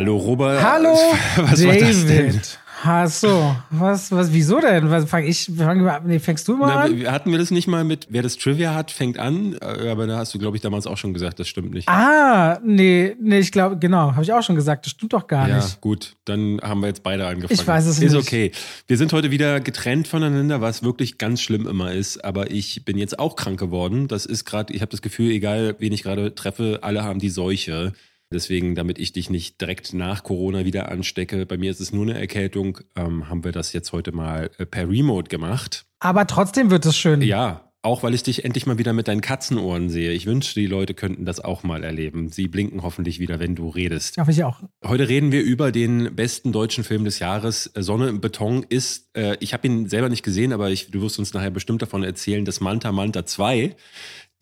Hallo Robert. Hallo Was war das denn? David. Ach so, was, was, wieso denn? Was, fang ich, fang, nee, fängst du mal Na, an? wir- hatten wir das nicht mal mit, wer das Trivia hat, fängt an? Äh, Aber da hast du, glaube ich, damals auch schon gesagt, das stimmt nicht. Ah, nee, nee, ich glaube, genau, habe ich auch schon gesagt, das stimmt doch gar ja, nicht. gut, dann haben wir jetzt beide angefangen. Ich weiß es ist nicht. okay. Wir sind heute wieder getrennt voneinander, was wirklich ganz schlimm immer ist. Aber ich bin jetzt auch krank geworden. Das ist gerade, ich habe das Gefühl, egal wen ich gerade treffe, alle haben die Seuche. Deswegen, damit ich dich nicht direkt nach Corona wieder anstecke, bei mir ist es nur eine Erkältung, ähm, haben wir das jetzt heute mal äh, per Remote gemacht. Aber trotzdem wird es schön. Ja, auch weil ich dich endlich mal wieder mit deinen Katzenohren sehe. Ich wünschte, die Leute könnten das auch mal erleben. Sie blinken hoffentlich wieder, wenn du redest. Hoffe ich auch. Heute reden wir über den besten deutschen Film des Jahres. Äh, Sonne im Beton ist, äh, ich habe ihn selber nicht gesehen, aber ich, du wirst uns nachher bestimmt davon erzählen, dass Manta Manta 2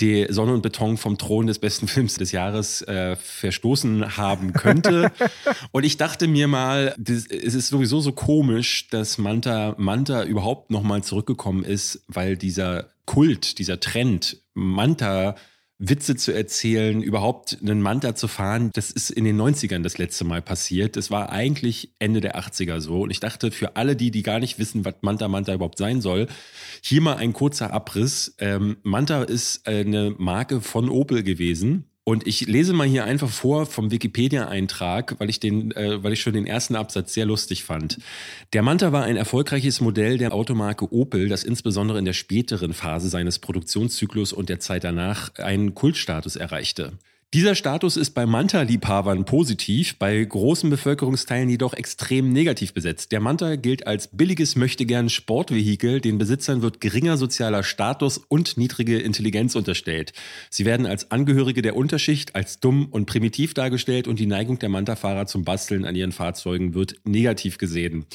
die Sonne und Beton vom Thron des besten Films des Jahres äh, verstoßen haben könnte. und ich dachte mir mal, das, es ist sowieso so komisch, dass Manta Manta überhaupt nochmal zurückgekommen ist, weil dieser Kult, dieser Trend, Manta Witze zu erzählen, überhaupt einen Manta zu fahren, das ist in den 90ern das letzte Mal passiert. Das war eigentlich Ende der 80er so. Und ich dachte, für alle die, die gar nicht wissen, was Manta Manta überhaupt sein soll, hier mal ein kurzer Abriss. Ähm, Manta ist eine Marke von Opel gewesen. Und ich lese mal hier einfach vor vom Wikipedia-Eintrag, weil ich äh, weil ich schon den ersten Absatz sehr lustig fand. Der Manta war ein erfolgreiches Modell der Automarke Opel, das insbesondere in der späteren Phase seines Produktionszyklus und der Zeit danach einen Kultstatus erreichte. Dieser Status ist bei Manta-Liebhabern positiv, bei großen Bevölkerungsteilen jedoch extrem negativ besetzt. Der Manta gilt als billiges möchtegern Sportvehikel, den Besitzern wird geringer sozialer Status und niedrige Intelligenz unterstellt. Sie werden als Angehörige der Unterschicht als dumm und primitiv dargestellt und die Neigung der Manta-Fahrer zum Basteln an ihren Fahrzeugen wird negativ gesehen.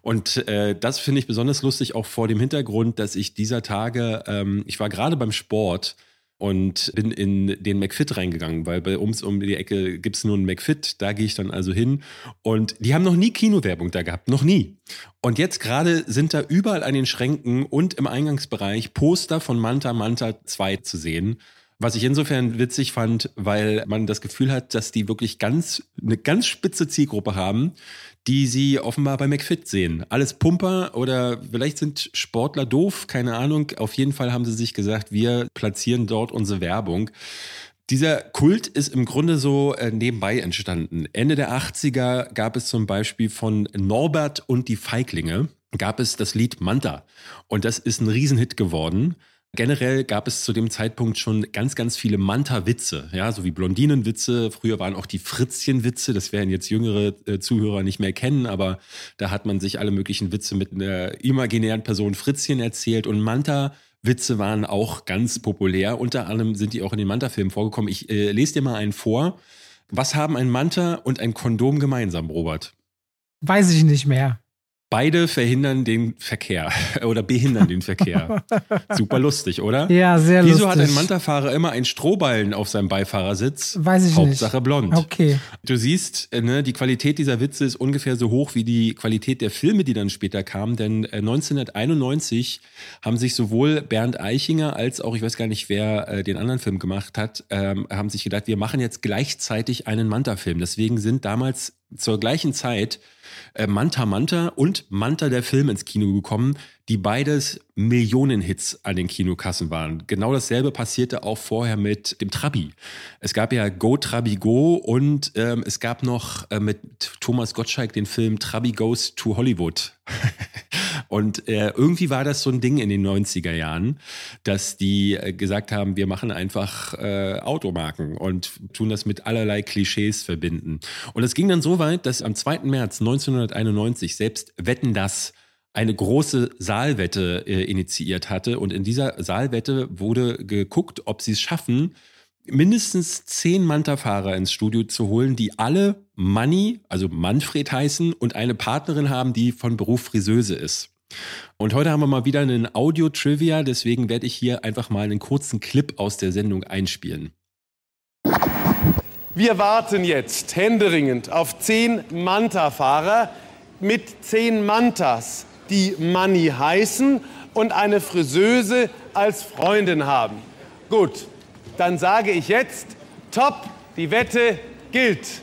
Und äh, das finde ich besonders lustig, auch vor dem Hintergrund, dass ich dieser Tage, ähm, ich war gerade beim Sport, und bin in den McFit reingegangen, weil bei uns um die Ecke gibt es nur einen McFit, da gehe ich dann also hin und die haben noch nie Kinowerbung da gehabt, noch nie. Und jetzt gerade sind da überall an den Schränken und im Eingangsbereich Poster von Manta Manta 2 zu sehen. Was ich insofern witzig fand, weil man das Gefühl hat, dass die wirklich ganz, eine ganz spitze Zielgruppe haben, die sie offenbar bei McFit sehen. Alles Pumper oder vielleicht sind Sportler doof, keine Ahnung. Auf jeden Fall haben sie sich gesagt, wir platzieren dort unsere Werbung. Dieser Kult ist im Grunde so äh, nebenbei entstanden. Ende der 80er gab es zum Beispiel von Norbert und die Feiglinge, gab es das Lied Manta. Und das ist ein Riesenhit geworden. Generell gab es zu dem Zeitpunkt schon ganz, ganz viele Manta-Witze, ja, so wie Blondinenwitze. Früher waren auch die Fritzchen-Witze, das werden jetzt jüngere äh, Zuhörer nicht mehr kennen, aber da hat man sich alle möglichen Witze mit einer imaginären Person Fritzchen erzählt und Manta-Witze waren auch ganz populär. Unter anderem sind die auch in den Manta-Filmen vorgekommen. Ich äh, lese dir mal einen vor. Was haben ein Manta und ein Kondom gemeinsam, Robert? Weiß ich nicht mehr. Beide verhindern den Verkehr oder behindern den Verkehr. Super lustig, oder? Ja, sehr Wieso lustig. hat ein Manta-Fahrer immer einen Strohballen auf seinem Beifahrersitz? Weiß ich Hauptsache nicht. blond. Okay. Du siehst, äh, ne, die Qualität dieser Witze ist ungefähr so hoch wie die Qualität der Filme, die dann später kamen. Denn äh, 1991 haben sich sowohl Bernd Eichinger als auch, ich weiß gar nicht, wer äh, den anderen Film gemacht hat, ähm, haben sich gedacht, wir machen jetzt gleichzeitig einen Manta-Film. Deswegen sind damals zur gleichen Zeit äh, Manta Manta und Manta der Film ins Kino gekommen, die beides Millionenhits an den Kinokassen waren. Genau dasselbe passierte auch vorher mit dem Trabi. Es gab ja Go Trabi Go und ähm, es gab noch äh, mit Thomas Gottschalk den Film Trabi Goes to Hollywood. Und äh, irgendwie war das so ein Ding in den 90er Jahren, dass die äh, gesagt haben, wir machen einfach äh, Automarken und tun das mit allerlei Klischees verbinden. Und es ging dann so weit, dass am 2. März 1991 selbst Wetten das eine große Saalwette äh, initiiert hatte. Und in dieser Saalwette wurde geguckt, ob sie es schaffen, mindestens zehn Manta-Fahrer ins Studio zu holen, die alle Manni, also Manfred heißen und eine Partnerin haben, die von Beruf Friseuse ist. Und heute haben wir mal wieder einen Audio-Trivia, deswegen werde ich hier einfach mal einen kurzen Clip aus der Sendung einspielen. Wir warten jetzt händeringend auf zehn Manta-Fahrer mit zehn Mantas, die Manni heißen und eine Friseuse als Freundin haben. Gut, dann sage ich jetzt, top, die Wette gilt.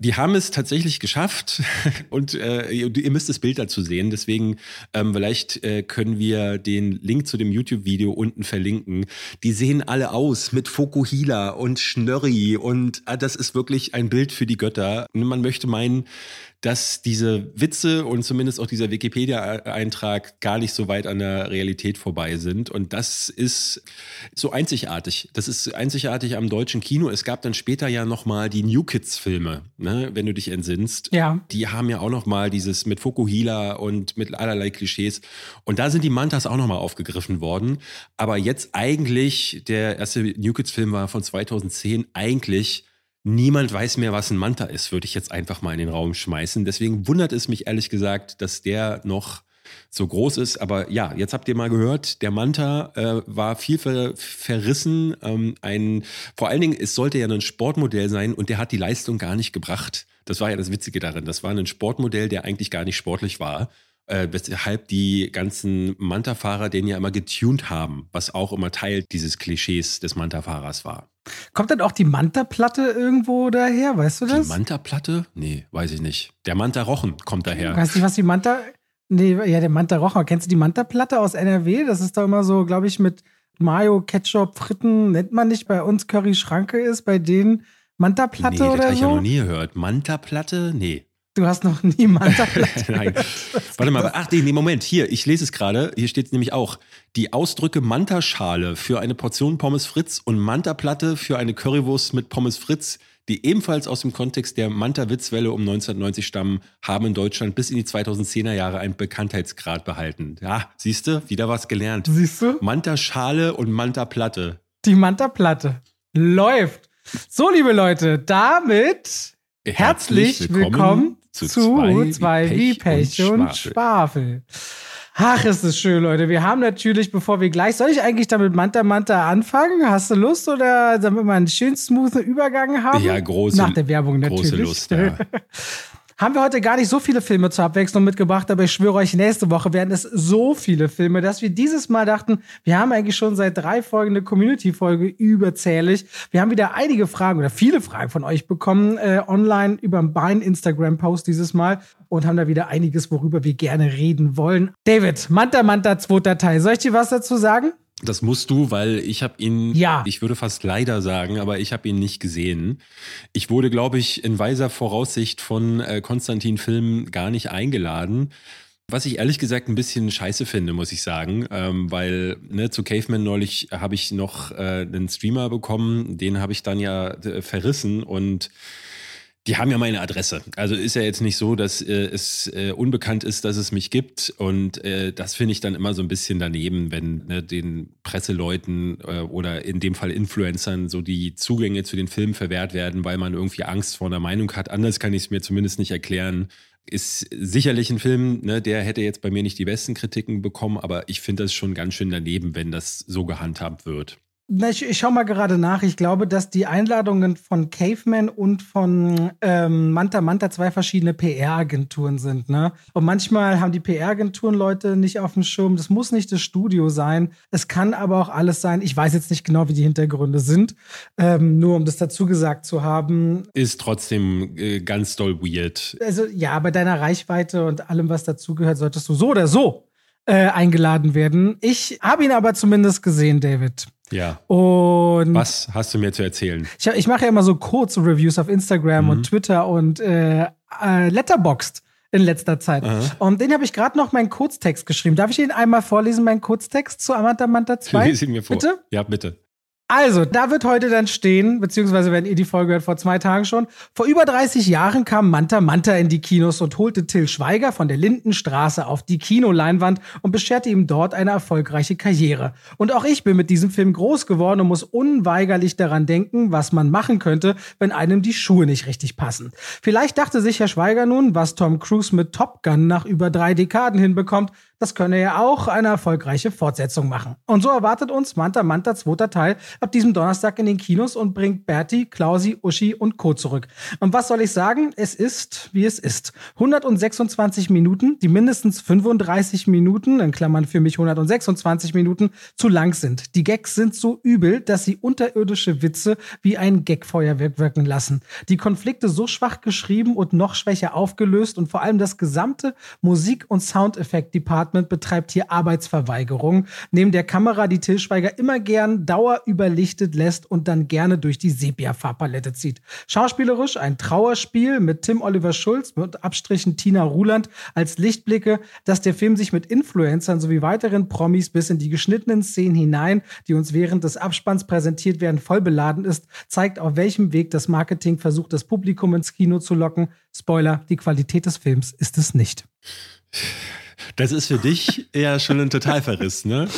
Die haben es tatsächlich geschafft und äh, ihr müsst das Bild dazu sehen. Deswegen ähm, vielleicht äh, können wir den Link zu dem YouTube-Video unten verlinken. Die sehen alle aus mit Fokuhila und Schnörri und äh, das ist wirklich ein Bild für die Götter. Man möchte meinen, dass diese Witze und zumindest auch dieser Wikipedia-Eintrag gar nicht so weit an der Realität vorbei sind. Und das ist so einzigartig. Das ist einzigartig am deutschen Kino. Es gab dann später ja nochmal die New Kids-Filme, ne, wenn du dich entsinnst. Ja. Die haben ja auch nochmal dieses mit Fokuhila und mit allerlei Klischees. Und da sind die Mantas auch nochmal aufgegriffen worden. Aber jetzt eigentlich, der erste New Kids-Film war von 2010, eigentlich Niemand weiß mehr, was ein Manta ist, würde ich jetzt einfach mal in den Raum schmeißen. Deswegen wundert es mich ehrlich gesagt, dass der noch so groß ist. Aber ja, jetzt habt ihr mal gehört, der Manta äh, war viel ver verrissen. Ähm, ein, vor allen Dingen, es sollte ja ein Sportmodell sein und der hat die Leistung gar nicht gebracht. Das war ja das Witzige darin. Das war ein Sportmodell, der eigentlich gar nicht sportlich war. Äh, weshalb die ganzen Manta-Fahrer den ja immer getuned haben, was auch immer Teil dieses Klischees des Manta-Fahrers war. Kommt dann auch die Manta-Platte irgendwo daher? Weißt du das? Die Manta-Platte? Nee, weiß ich nicht. Der Manta-Rochen kommt daher. Weißt du, was die Manta. Nee, ja, der Manta-Rochen. Kennst du die Manta-Platte aus NRW? Das ist da immer so, glaube ich, mit Mayo, Ketchup, Fritten, nennt man nicht bei uns Curry-Schranke ist, bei denen Manta-Platte nee, oder so? Das habe ich ja noch nie gehört. Manta-Platte? Nee. Du hast noch nie Manta-Platte. Nein. Warte mal, ach nee, Moment, hier, ich lese es gerade. Hier steht nämlich auch, die Ausdrücke Manta-Schale für eine Portion Pommes Fritz und Manta-Platte für eine Currywurst mit Pommes Fritz, die ebenfalls aus dem Kontext der Manta-Witzwelle um 1990 stammen, haben in Deutschland bis in die 2010er Jahre einen Bekanntheitsgrad behalten. Ja, siehst du, wieder was gelernt. Siehst du? Manta-Schale und Manta-Platte. Die Manta-Platte. Läuft. So, liebe Leute, damit herzlich, willkommen zu, zu zwei, zwei wie Pech, Pech und, und Schwafel. Ach, ist es schön, Leute. Wir haben natürlich, bevor wir gleich, soll ich eigentlich damit Manta Manta anfangen? Hast du Lust oder damit wir einen schönen smoothen Übergang haben? Ja, große, Nach der Werbung natürlich. Große Lust, ja. haben wir heute gar nicht so viele Filme zur Abwechslung mitgebracht, aber ich schwöre euch, nächste Woche werden es so viele Filme, dass wir dieses Mal dachten, wir haben eigentlich schon seit drei Folgen eine Community-Folge überzählig. Wir haben wieder einige Fragen oder viele Fragen von euch bekommen, äh, online über meinen Instagram-Post dieses Mal und haben da wieder einiges, worüber wir gerne reden wollen. David, Manta Manta, zweiter Teil. Soll ich dir was dazu sagen? Das musst du, weil ich habe ihn, ja. ich würde fast leider sagen, aber ich habe ihn nicht gesehen. Ich wurde, glaube ich, in weiser Voraussicht von äh, Konstantin Film gar nicht eingeladen. Was ich ehrlich gesagt ein bisschen scheiße finde, muss ich sagen, ähm, weil ne, zu Caveman neulich habe ich noch äh, einen Streamer bekommen, den habe ich dann ja äh, verrissen und die haben ja meine Adresse. Also ist ja jetzt nicht so, dass äh, es äh, unbekannt ist, dass es mich gibt. Und äh, das finde ich dann immer so ein bisschen daneben, wenn ne, den Presseleuten äh, oder in dem Fall Influencern so die Zugänge zu den Filmen verwehrt werden, weil man irgendwie Angst vor einer Meinung hat. Anders kann ich es mir zumindest nicht erklären. Ist sicherlich ein Film, ne, der hätte jetzt bei mir nicht die besten Kritiken bekommen, aber ich finde das schon ganz schön daneben, wenn das so gehandhabt wird. Na, ich, ich schau mal gerade nach. Ich glaube, dass die Einladungen von Caveman und von ähm, Manta Manta zwei verschiedene PR-Agenturen sind. Ne? Und manchmal haben die PR-Agenturen Leute nicht auf dem Schirm. Das muss nicht das Studio sein. Es kann aber auch alles sein. Ich weiß jetzt nicht genau, wie die Hintergründe sind. Ähm, nur um das dazu gesagt zu haben. Ist trotzdem äh, ganz doll weird. Also ja, bei deiner Reichweite und allem, was dazugehört, solltest du so oder so äh, eingeladen werden. Ich habe ihn aber zumindest gesehen, David. Ja. Und was hast du mir zu erzählen? Ich, ich mache ja immer so kurze Reviews auf Instagram mhm. und Twitter und äh, äh, Letterboxd in letzter Zeit. Aha. Und den habe ich gerade noch meinen Kurztext geschrieben. Darf ich Ihnen einmal vorlesen, meinen Kurztext zu Amanta Manta 2? Lese ihn mir vor. Bitte? Ja, bitte. Also, da wird heute dann stehen, beziehungsweise wenn ihr die Folge hört, vor zwei Tagen schon. Vor über 30 Jahren kam Manta Manta in die Kinos und holte Till Schweiger von der Lindenstraße auf die Kinoleinwand und bescherte ihm dort eine erfolgreiche Karriere. Und auch ich bin mit diesem Film groß geworden und muss unweigerlich daran denken, was man machen könnte, wenn einem die Schuhe nicht richtig passen. Vielleicht dachte sich Herr Schweiger nun, was Tom Cruise mit Top Gun nach über drei Dekaden hinbekommt, das könne ja auch eine erfolgreiche Fortsetzung machen. Und so erwartet uns Manta Manta zweiter Teil ab diesem Donnerstag in den Kinos und bringt Berti, Klausi, Uschi und Co. zurück. Und was soll ich sagen? Es ist, wie es ist. 126 Minuten, die mindestens 35 Minuten, in Klammern für mich 126 Minuten, zu lang sind. Die Gags sind so übel, dass sie unterirdische Witze wie ein Gagfeuerwerk wirken lassen. Die Konflikte so schwach geschrieben und noch schwächer aufgelöst und vor allem das gesamte Musik- und Soundeffekt-Department betreibt hier Arbeitsverweigerung. Neben der Kamera, die Till Schweiger immer gern dauerüberlichtet lässt und dann gerne durch die Sepia-Farbpalette zieht. Schauspielerisch ein Trauerspiel mit Tim Oliver Schulz mit Abstrichen Tina Ruland als Lichtblicke, dass der Film sich mit Influencern sowie weiteren Promis bis in die geschnittenen Szenen hinein, die uns während des Abspanns präsentiert werden, voll beladen ist, zeigt, auf welchem Weg das Marketing versucht, das Publikum ins Kino zu locken. Spoiler, die Qualität des Films ist es nicht. Das ist für dich eher schon ein Totalverriss, ne?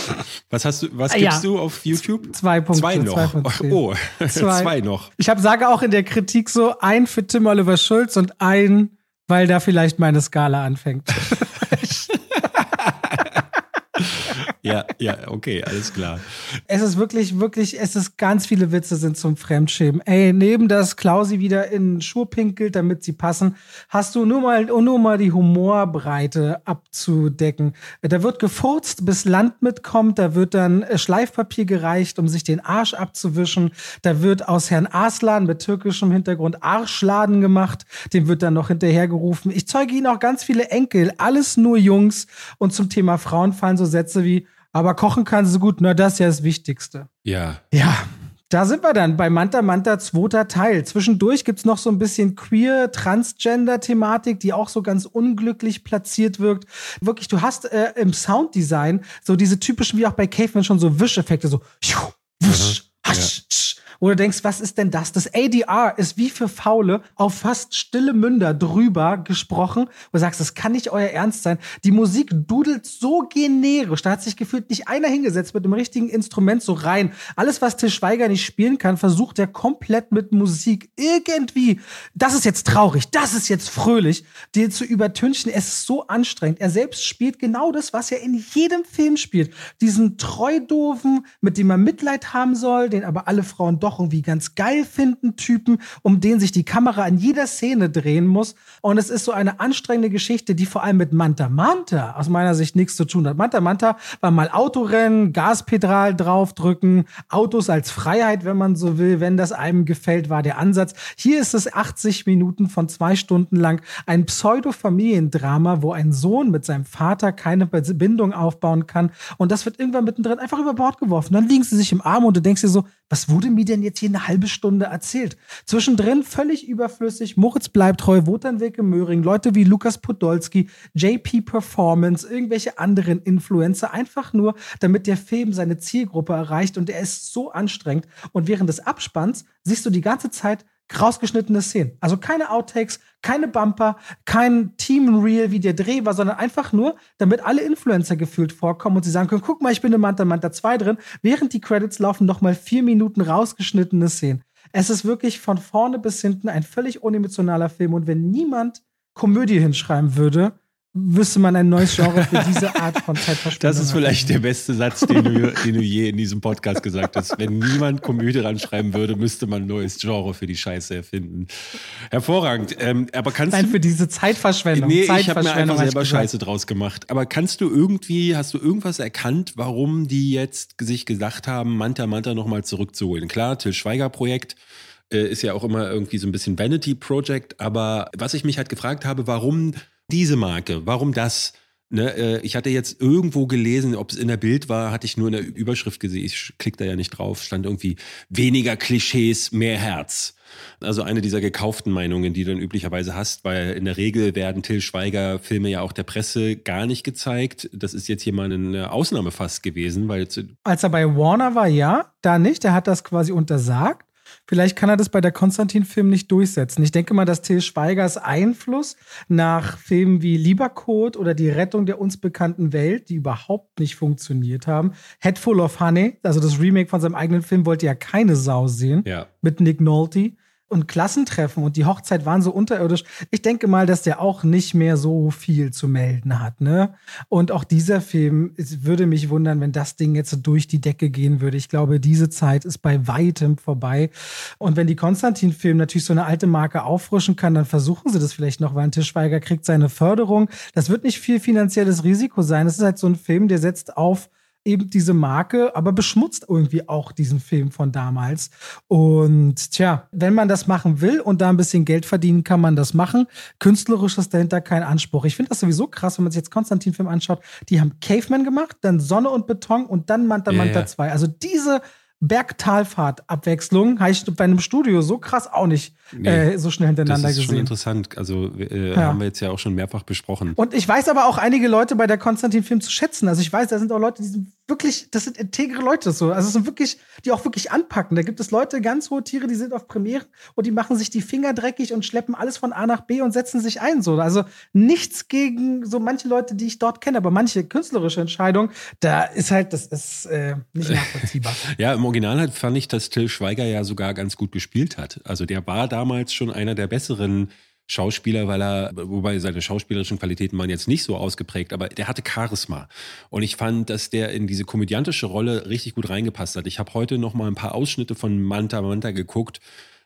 Was hast du, was gibst ja. du auf YouTube? Zwei Punkte. Zwei noch. Zwei oh, zwei. zwei noch. Ich habe sage auch in der Kritik so ein für Tim Oliver Schulz und ein, weil da vielleicht meine Skala anfängt. ja, ja, okay, alles klar. Es ist wirklich, wirklich, es ist ganz viele Witze sind zum Fremdschämen. Ey, neben dass Klausi wieder in Schuhe pinkelt, damit sie passen, hast du nur mal, nur mal die Humorbreite abzudecken. Da wird gefurzt, bis Land mitkommt, da wird dann Schleifpapier gereicht, um sich den Arsch abzuwischen. Da wird aus Herrn Arslan mit türkischem Hintergrund Arschladen gemacht. Dem wird dann noch hinterhergerufen. Ich zeuge Ihnen auch ganz viele Enkel, alles nur Jungs. Und zum Thema Frauen fallen so Sätze wie, aber kochen kann sie gut, na, das ist ja das Wichtigste. Ja. Ja. Da sind wir dann bei Manta Manta zweiter Teil. Zwischendurch gibt's noch so ein bisschen queer, Transgender-Thematik, die auch so ganz unglücklich platziert wirkt. Wirklich, du hast äh, im Sounddesign so diese typischen, wie auch bei Caveman schon so Wischeffekte, so wusch, hasch, ja wo du denkst, was ist denn das? Das ADR ist wie für Faule auf fast stille Münder drüber gesprochen, wo du sagst, das kann nicht euer Ernst sein. Die Musik dudelt so generisch, da hat sich gefühlt nicht einer hingesetzt mit dem richtigen Instrument so rein. Alles, was Till Schweiger nicht spielen kann, versucht er komplett mit Musik irgendwie, das ist jetzt traurig, das ist jetzt fröhlich, dir zu übertünchen. Es ist so anstrengend. Er selbst spielt genau das, was er in jedem Film spielt. Diesen treudoven, mit dem man Mitleid haben soll, den aber alle Frauen doch auch irgendwie ganz geil finden, Typen, um den sich die Kamera in jeder Szene drehen muss. Und es ist so eine anstrengende Geschichte, die vor allem mit Manta Manta aus meiner Sicht nichts zu tun hat. Manta Manta war mal Autorennen, Gaspedal draufdrücken, Autos als Freiheit, wenn man so will, wenn das einem gefällt, war der Ansatz. Hier ist es 80 Minuten von zwei Stunden lang ein Pseudo-Familiendrama, wo ein Sohn mit seinem Vater keine Bindung aufbauen kann. Und das wird irgendwann mittendrin einfach über Bord geworfen. Dann liegen sie sich im Arm und du denkst dir so, was wurde mir denn jetzt hier eine halbe Stunde erzählt? Zwischendrin völlig überflüssig. Moritz bleibt treu, Wotan Wilke Möhring, Leute wie Lukas Podolski, JP Performance, irgendwelche anderen Influencer. Einfach nur, damit der Film seine Zielgruppe erreicht und er ist so anstrengend. Und während des Abspanns siehst du die ganze Zeit rausgeschnittene Szenen. Also keine Outtakes, keine Bumper, kein Team-Reel, wie der Dreh war, sondern einfach nur, damit alle Influencer gefühlt vorkommen und sie sagen können, guck mal, ich bin in Manta Manta 2 drin, während die Credits laufen, nochmal vier Minuten rausgeschnittene Szenen. Es ist wirklich von vorne bis hinten ein völlig unemotionaler Film und wenn niemand Komödie hinschreiben würde, wüsste man ein neues Genre für diese Art von Zeitverschwendung. Das ist vielleicht der beste Satz, den du, den du je in diesem Podcast gesagt hast. Wenn niemand Komödie ranschreiben würde, müsste man ein neues Genre für die Scheiße erfinden. Hervorragend. Ähm, aber kannst Nein, du, für diese Zeitverschwendung. Nee, Zeitverschwendung, ich habe mir einfach selber Scheiße draus gemacht. Aber kannst du irgendwie, hast du irgendwas erkannt, warum die jetzt sich gesagt haben, Manta Manta nochmal zurückzuholen? Klar, Till Schweiger Projekt äh, ist ja auch immer irgendwie so ein bisschen Vanity Project. Aber was ich mich halt gefragt habe, warum diese Marke, warum das? Ne, äh, ich hatte jetzt irgendwo gelesen, ob es in der Bild war, hatte ich nur in der Überschrift gesehen. Ich klick da ja nicht drauf. Stand irgendwie weniger Klischees, mehr Herz. Also eine dieser gekauften Meinungen, die du dann üblicherweise hast, weil in der Regel werden Till Schweiger Filme ja auch der Presse gar nicht gezeigt. Das ist jetzt hier mal eine Ausnahme fast gewesen, weil als er bei Warner war, ja, da nicht. Er hat das quasi untersagt. Vielleicht kann er das bei der Konstantin-Film nicht durchsetzen. Ich denke mal, dass Till Schweigers Einfluss nach Filmen wie Liebercode oder Die Rettung der uns bekannten Welt, die überhaupt nicht funktioniert haben, Head Full of Honey, also das Remake von seinem eigenen Film, wollte ja keine Sau sehen, ja. mit Nick Nolte. Und Klassentreffen und die Hochzeit waren so unterirdisch. Ich denke mal, dass der auch nicht mehr so viel zu melden hat, ne? Und auch dieser Film, es würde mich wundern, wenn das Ding jetzt durch die Decke gehen würde. Ich glaube, diese Zeit ist bei weitem vorbei. Und wenn die Konstantin-Film natürlich so eine alte Marke auffrischen kann, dann versuchen sie das vielleicht noch, weil ein Tischweiger kriegt seine Förderung. Das wird nicht viel finanzielles Risiko sein. Es ist halt so ein Film, der setzt auf eben diese Marke, aber beschmutzt irgendwie auch diesen Film von damals. Und tja, wenn man das machen will und da ein bisschen Geld verdienen, kann man das machen. Künstlerisch ist dahinter kein Anspruch. Ich finde das sowieso krass, wenn man sich jetzt Konstantin-Film anschaut. Die haben Caveman gemacht, dann Sonne und Beton und dann Manta Manta ja, ja. 2. Also diese Bergtalfahrt-Abwechslung habe ich bei einem Studio so krass auch nicht nee, äh, so schnell hintereinander gesehen. Das ist gesehen. schon interessant. Also äh, ja. haben wir jetzt ja auch schon mehrfach besprochen. Und ich weiß aber auch einige Leute bei der Konstantin-Film zu schätzen. Also ich weiß, da sind auch Leute, die sind wirklich, das sind integre Leute so. Also es sind wirklich, die auch wirklich anpacken. Da gibt es Leute, ganz hohe Tiere, die sind auf Premiere und die machen sich die Finger dreckig und schleppen alles von A nach B und setzen sich ein. So. Also nichts gegen so manche Leute, die ich dort kenne, aber manche künstlerische Entscheidung, da ist halt, das ist äh, nicht nachvollziehbar. ja, im Original halt fand ich, dass Till Schweiger ja sogar ganz gut gespielt hat. Also der war damals schon einer der besseren Schauspieler, weil er, wobei seine schauspielerischen Qualitäten waren jetzt nicht so ausgeprägt, aber der hatte Charisma. Und ich fand, dass der in diese komödiantische Rolle richtig gut reingepasst hat. Ich habe heute noch mal ein paar Ausschnitte von Manta Manta geguckt.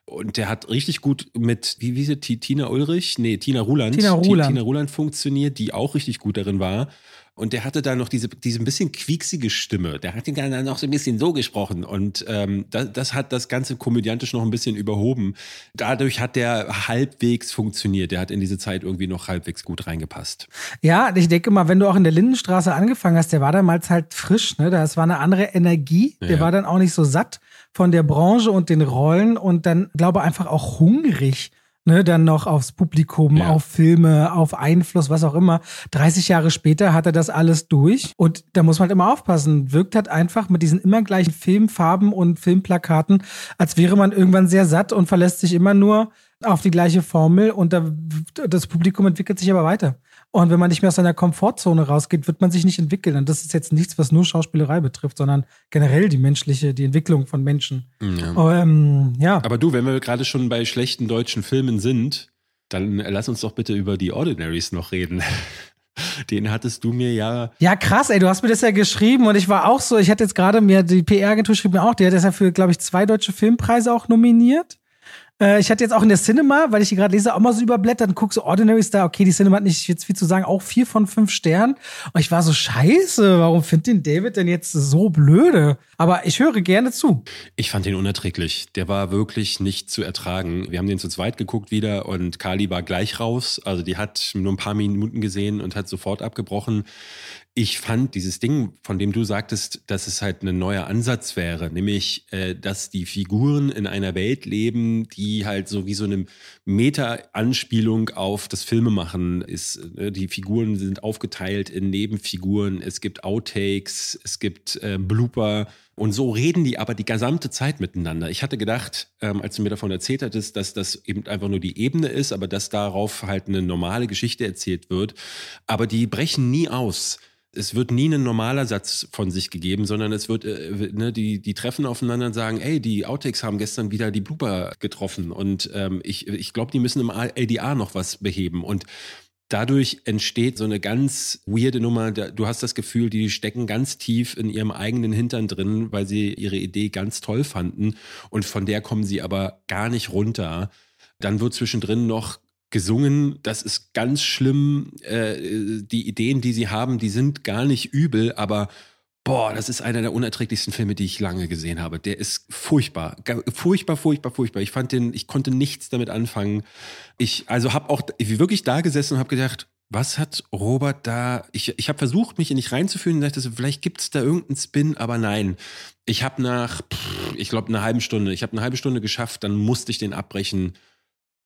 Und der hat richtig gut mit, wie, wie sie, Tina Ulrich? Nee, Tina Ruland. Tina Ruland. Tina Ruland funktioniert, die auch richtig gut darin war. Und der hatte da noch diese, diese ein bisschen quieksige Stimme. Der hat dann noch so ein bisschen so gesprochen. Und ähm, das, das hat das Ganze komödiantisch noch ein bisschen überhoben. Dadurch hat der halbwegs funktioniert. Der hat in diese Zeit irgendwie noch halbwegs gut reingepasst. Ja, ich denke mal, wenn du auch in der Lindenstraße angefangen hast, der war damals halt frisch. Ne? Das war eine andere Energie. Der ja. war dann auch nicht so satt von der Branche und den Rollen und dann, glaube ich, einfach auch hungrig ne, dann noch aufs Publikum, ja. auf Filme, auf Einfluss, was auch immer. 30 Jahre später hat er das alles durch und da muss man halt immer aufpassen. Wirkt halt einfach mit diesen immer gleichen Filmfarben und Filmplakaten, als wäre man irgendwann sehr satt und verlässt sich immer nur auf die gleiche Formel und da, das Publikum entwickelt sich aber weiter. Und wenn man nicht mehr aus seiner Komfortzone rausgeht, wird man sich nicht entwickeln. Und das ist jetzt nichts, was nur Schauspielerei betrifft, sondern generell die menschliche, die Entwicklung von Menschen. Ja. Oh, ähm, ja. Aber du, wenn wir gerade schon bei schlechten deutschen Filmen sind, dann lass uns doch bitte über die Ordinaries noch reden. Den hattest du mir ja. Ja, krass, ey, du hast mir das ja geschrieben und ich war auch so, ich hatte jetzt gerade mir, die PR-Agentur schrieb mir auch, die hat das ja für, glaube ich, zwei deutsche Filmpreise auch nominiert. Äh, ich hatte jetzt auch in der Cinema, weil ich die gerade lese, auch mal so überblättert und gucke so Ordinary Star. Okay, die Cinema hat nicht jetzt viel zu sagen, auch vier von fünf Sternen. Und ich war so scheiße, warum findet den David denn jetzt so blöde? Aber ich höre gerne zu. Ich fand den unerträglich. Der war wirklich nicht zu ertragen. Wir haben den zu zweit geguckt wieder und Kali war gleich raus. Also die hat nur ein paar Minuten gesehen und hat sofort abgebrochen. Ich fand dieses Ding, von dem du sagtest, dass es halt ein neuer Ansatz wäre, nämlich, äh, dass die Figuren in einer Welt leben, die halt so wie so eine Meta-Anspielung auf das Filmemachen ist. Äh, die Figuren sind aufgeteilt in Nebenfiguren, es gibt Outtakes, es gibt äh, Blooper und so reden die aber die gesamte Zeit miteinander. Ich hatte gedacht, ähm, als du mir davon erzählt hattest, dass das eben einfach nur die Ebene ist, aber dass darauf halt eine normale Geschichte erzählt wird. Aber die brechen nie aus es wird nie ein normaler Satz von sich gegeben, sondern es wird, äh, ne, die, die treffen aufeinander und sagen, ey, die Outtakes haben gestern wieder die Blooper getroffen und ähm, ich, ich glaube, die müssen im ADA noch was beheben und dadurch entsteht so eine ganz weirde Nummer. Du hast das Gefühl, die stecken ganz tief in ihrem eigenen Hintern drin, weil sie ihre Idee ganz toll fanden und von der kommen sie aber gar nicht runter. Dann wird zwischendrin noch gesungen. Das ist ganz schlimm. Äh, die Ideen, die sie haben, die sind gar nicht übel, aber boah, das ist einer der unerträglichsten Filme, die ich lange gesehen habe. Der ist furchtbar, furchtbar, furchtbar, furchtbar. Ich fand den, ich konnte nichts damit anfangen. Ich also habe auch wirklich da gesessen und habe gedacht, was hat Robert da? Ich, ich habe versucht, mich in nicht reinzufühlen und dachte, vielleicht gibt es da irgendeinen Spin, aber nein. Ich habe nach, ich glaube, einer halben Stunde, ich habe eine halbe Stunde geschafft, dann musste ich den abbrechen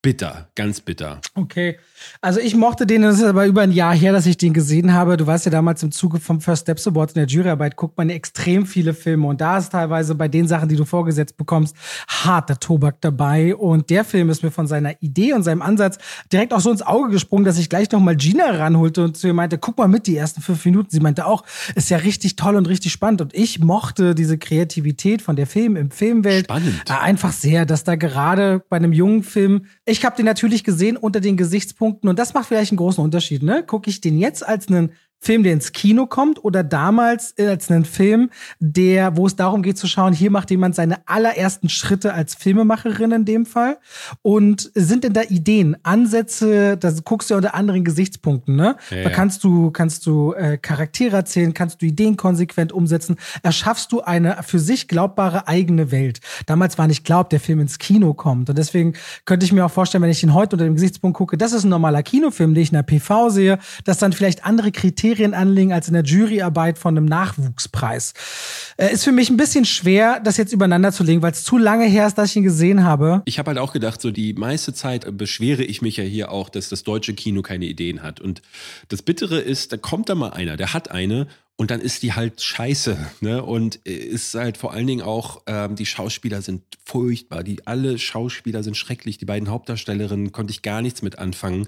bitter, ganz bitter. Okay. Also ich mochte den, das ist aber über ein Jahr her, dass ich den gesehen habe. Du weißt ja damals im Zuge vom First Steps Awards in der Juryarbeit guckt man extrem viele Filme und da ist teilweise bei den Sachen, die du vorgesetzt bekommst, harter Tobak dabei und der Film ist mir von seiner Idee und seinem Ansatz direkt auch so ins Auge gesprungen, dass ich gleich noch mal Gina ranholte und zu ihr meinte, guck mal mit die ersten fünf Minuten. Sie meinte auch, ist ja richtig toll und richtig spannend und ich mochte diese Kreativität von der Film im Filmwelt Spannend. äh, einfach sehr, dass da gerade bei einem jungen Film, ich habe den natürlich gesehen unter den Gesichtspunkten und das macht vielleicht einen großen Unterschied. Ne? Gucke ich den jetzt als einen Film, der ins Kino kommt oder damals als einen Film, der, wo es darum geht zu schauen, hier macht jemand seine allerersten Schritte als Filmemacherin in dem Fall und sind denn da Ideen, Ansätze, da guckst du ja unter anderen Gesichtspunkten, ne? Ja, da kannst du, kannst du äh, Charaktere erzählen, kannst du Ideen konsequent umsetzen, erschaffst du eine für sich glaubbare eigene Welt. Damals war nicht glaubt, der Film ins Kino kommt und deswegen könnte ich mir auch vorstellen, wenn ich ihn heute unter dem Gesichtspunkt gucke, das ist ein normaler Kinofilm, den ich in der PV sehe, dass dann vielleicht andere Kriterien anlegen als in der Juryarbeit von einem Nachwuchspreis. Äh, ist für mich ein bisschen schwer, das jetzt übereinander zu legen, weil es zu lange her ist, dass ich ihn gesehen habe. Ich habe halt auch gedacht, so die meiste Zeit beschwere ich mich ja hier auch, dass das deutsche Kino keine Ideen hat. Und das Bittere ist, da kommt da mal einer, der hat eine und dann ist die halt scheiße. Ne? Und äh, ist halt vor allen Dingen auch, ähm, die Schauspieler sind furchtbar. Die alle Schauspieler sind schrecklich. Die beiden Hauptdarstellerinnen konnte ich gar nichts mit anfangen.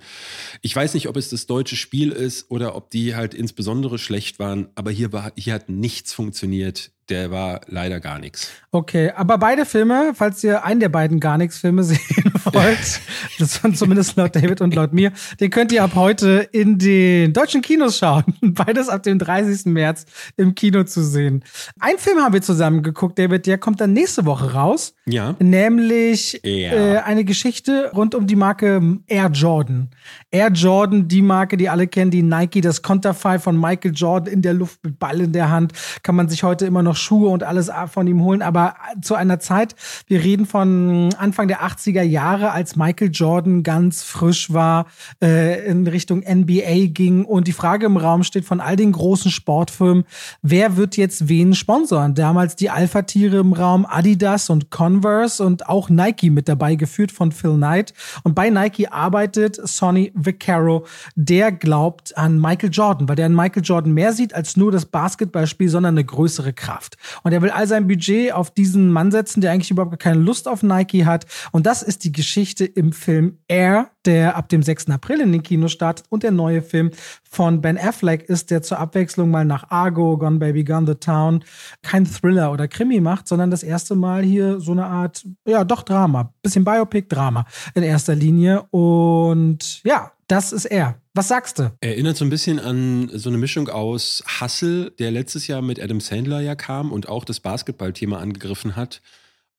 Ich weiß nicht, ob es das deutsche Spiel ist oder ob die halt insbesondere schlecht waren, aber hier war, hier hat nichts funktioniert. Der war leider gar nichts. Okay, aber beide Filme, falls ihr einen der beiden gar nichts Filme sehen wollt, das waren zumindest laut David und laut mir, den könnt ihr ab heute in den deutschen Kinos schauen. Beides ab dem 30. März im Kino zu sehen. Ein Film haben wir zusammen geguckt, David, der kommt dann nächste Woche raus. Ja. Nämlich Ja. äh, eine Geschichte rund um die Marke Air Jordan. Air Jordan, die Marke, die alle kennen, die Nike, das Konterfei von Michael Jordan in der Luft mit Ball in der Hand. Kann man sich heute immer noch Schuhe und alles von ihm holen. Aber zu einer Zeit, wir reden von Anfang der 80er Jahre, als Michael Jordan ganz frisch war, äh, in Richtung NBA ging und die Frage im Raum steht von all den großen Sportfirmen, wer wird jetzt wen sponsoren? Damals die Alpha-Tiere im Raum, Adidas und Converse und auch Nike mit dabei, geführt von Phil Knight. Und bei Nike arbeitet Sonny Vaccaro, der glaubt an Michael Jordan, weil der an Michael Jordan mehr sieht als nur das Basketballspiel, sondern eine größere Kraft. Und er will all sein Budget auf diesen Mann setzen, der eigentlich überhaupt keine Lust auf Nike hat. Und das ist die Geschichte im Film Air, der ab dem 6. April in den Kinos startet. Und der neue Film von Ben Affleck ist, der zur Abwechslung mal nach Argo, Gone Baby Gone, The Town kein Thriller oder Krimi macht, sondern das erste Mal hier so eine Art, ja, doch Drama. Bisschen Biopic-Drama in erster Linie. Und ja, das ist er. Was sagst du? Erinnert so ein bisschen an so eine Mischung aus Hustle, der letztes Jahr mit Adam Sandler ja kam und auch das Basketballthema angegriffen hat.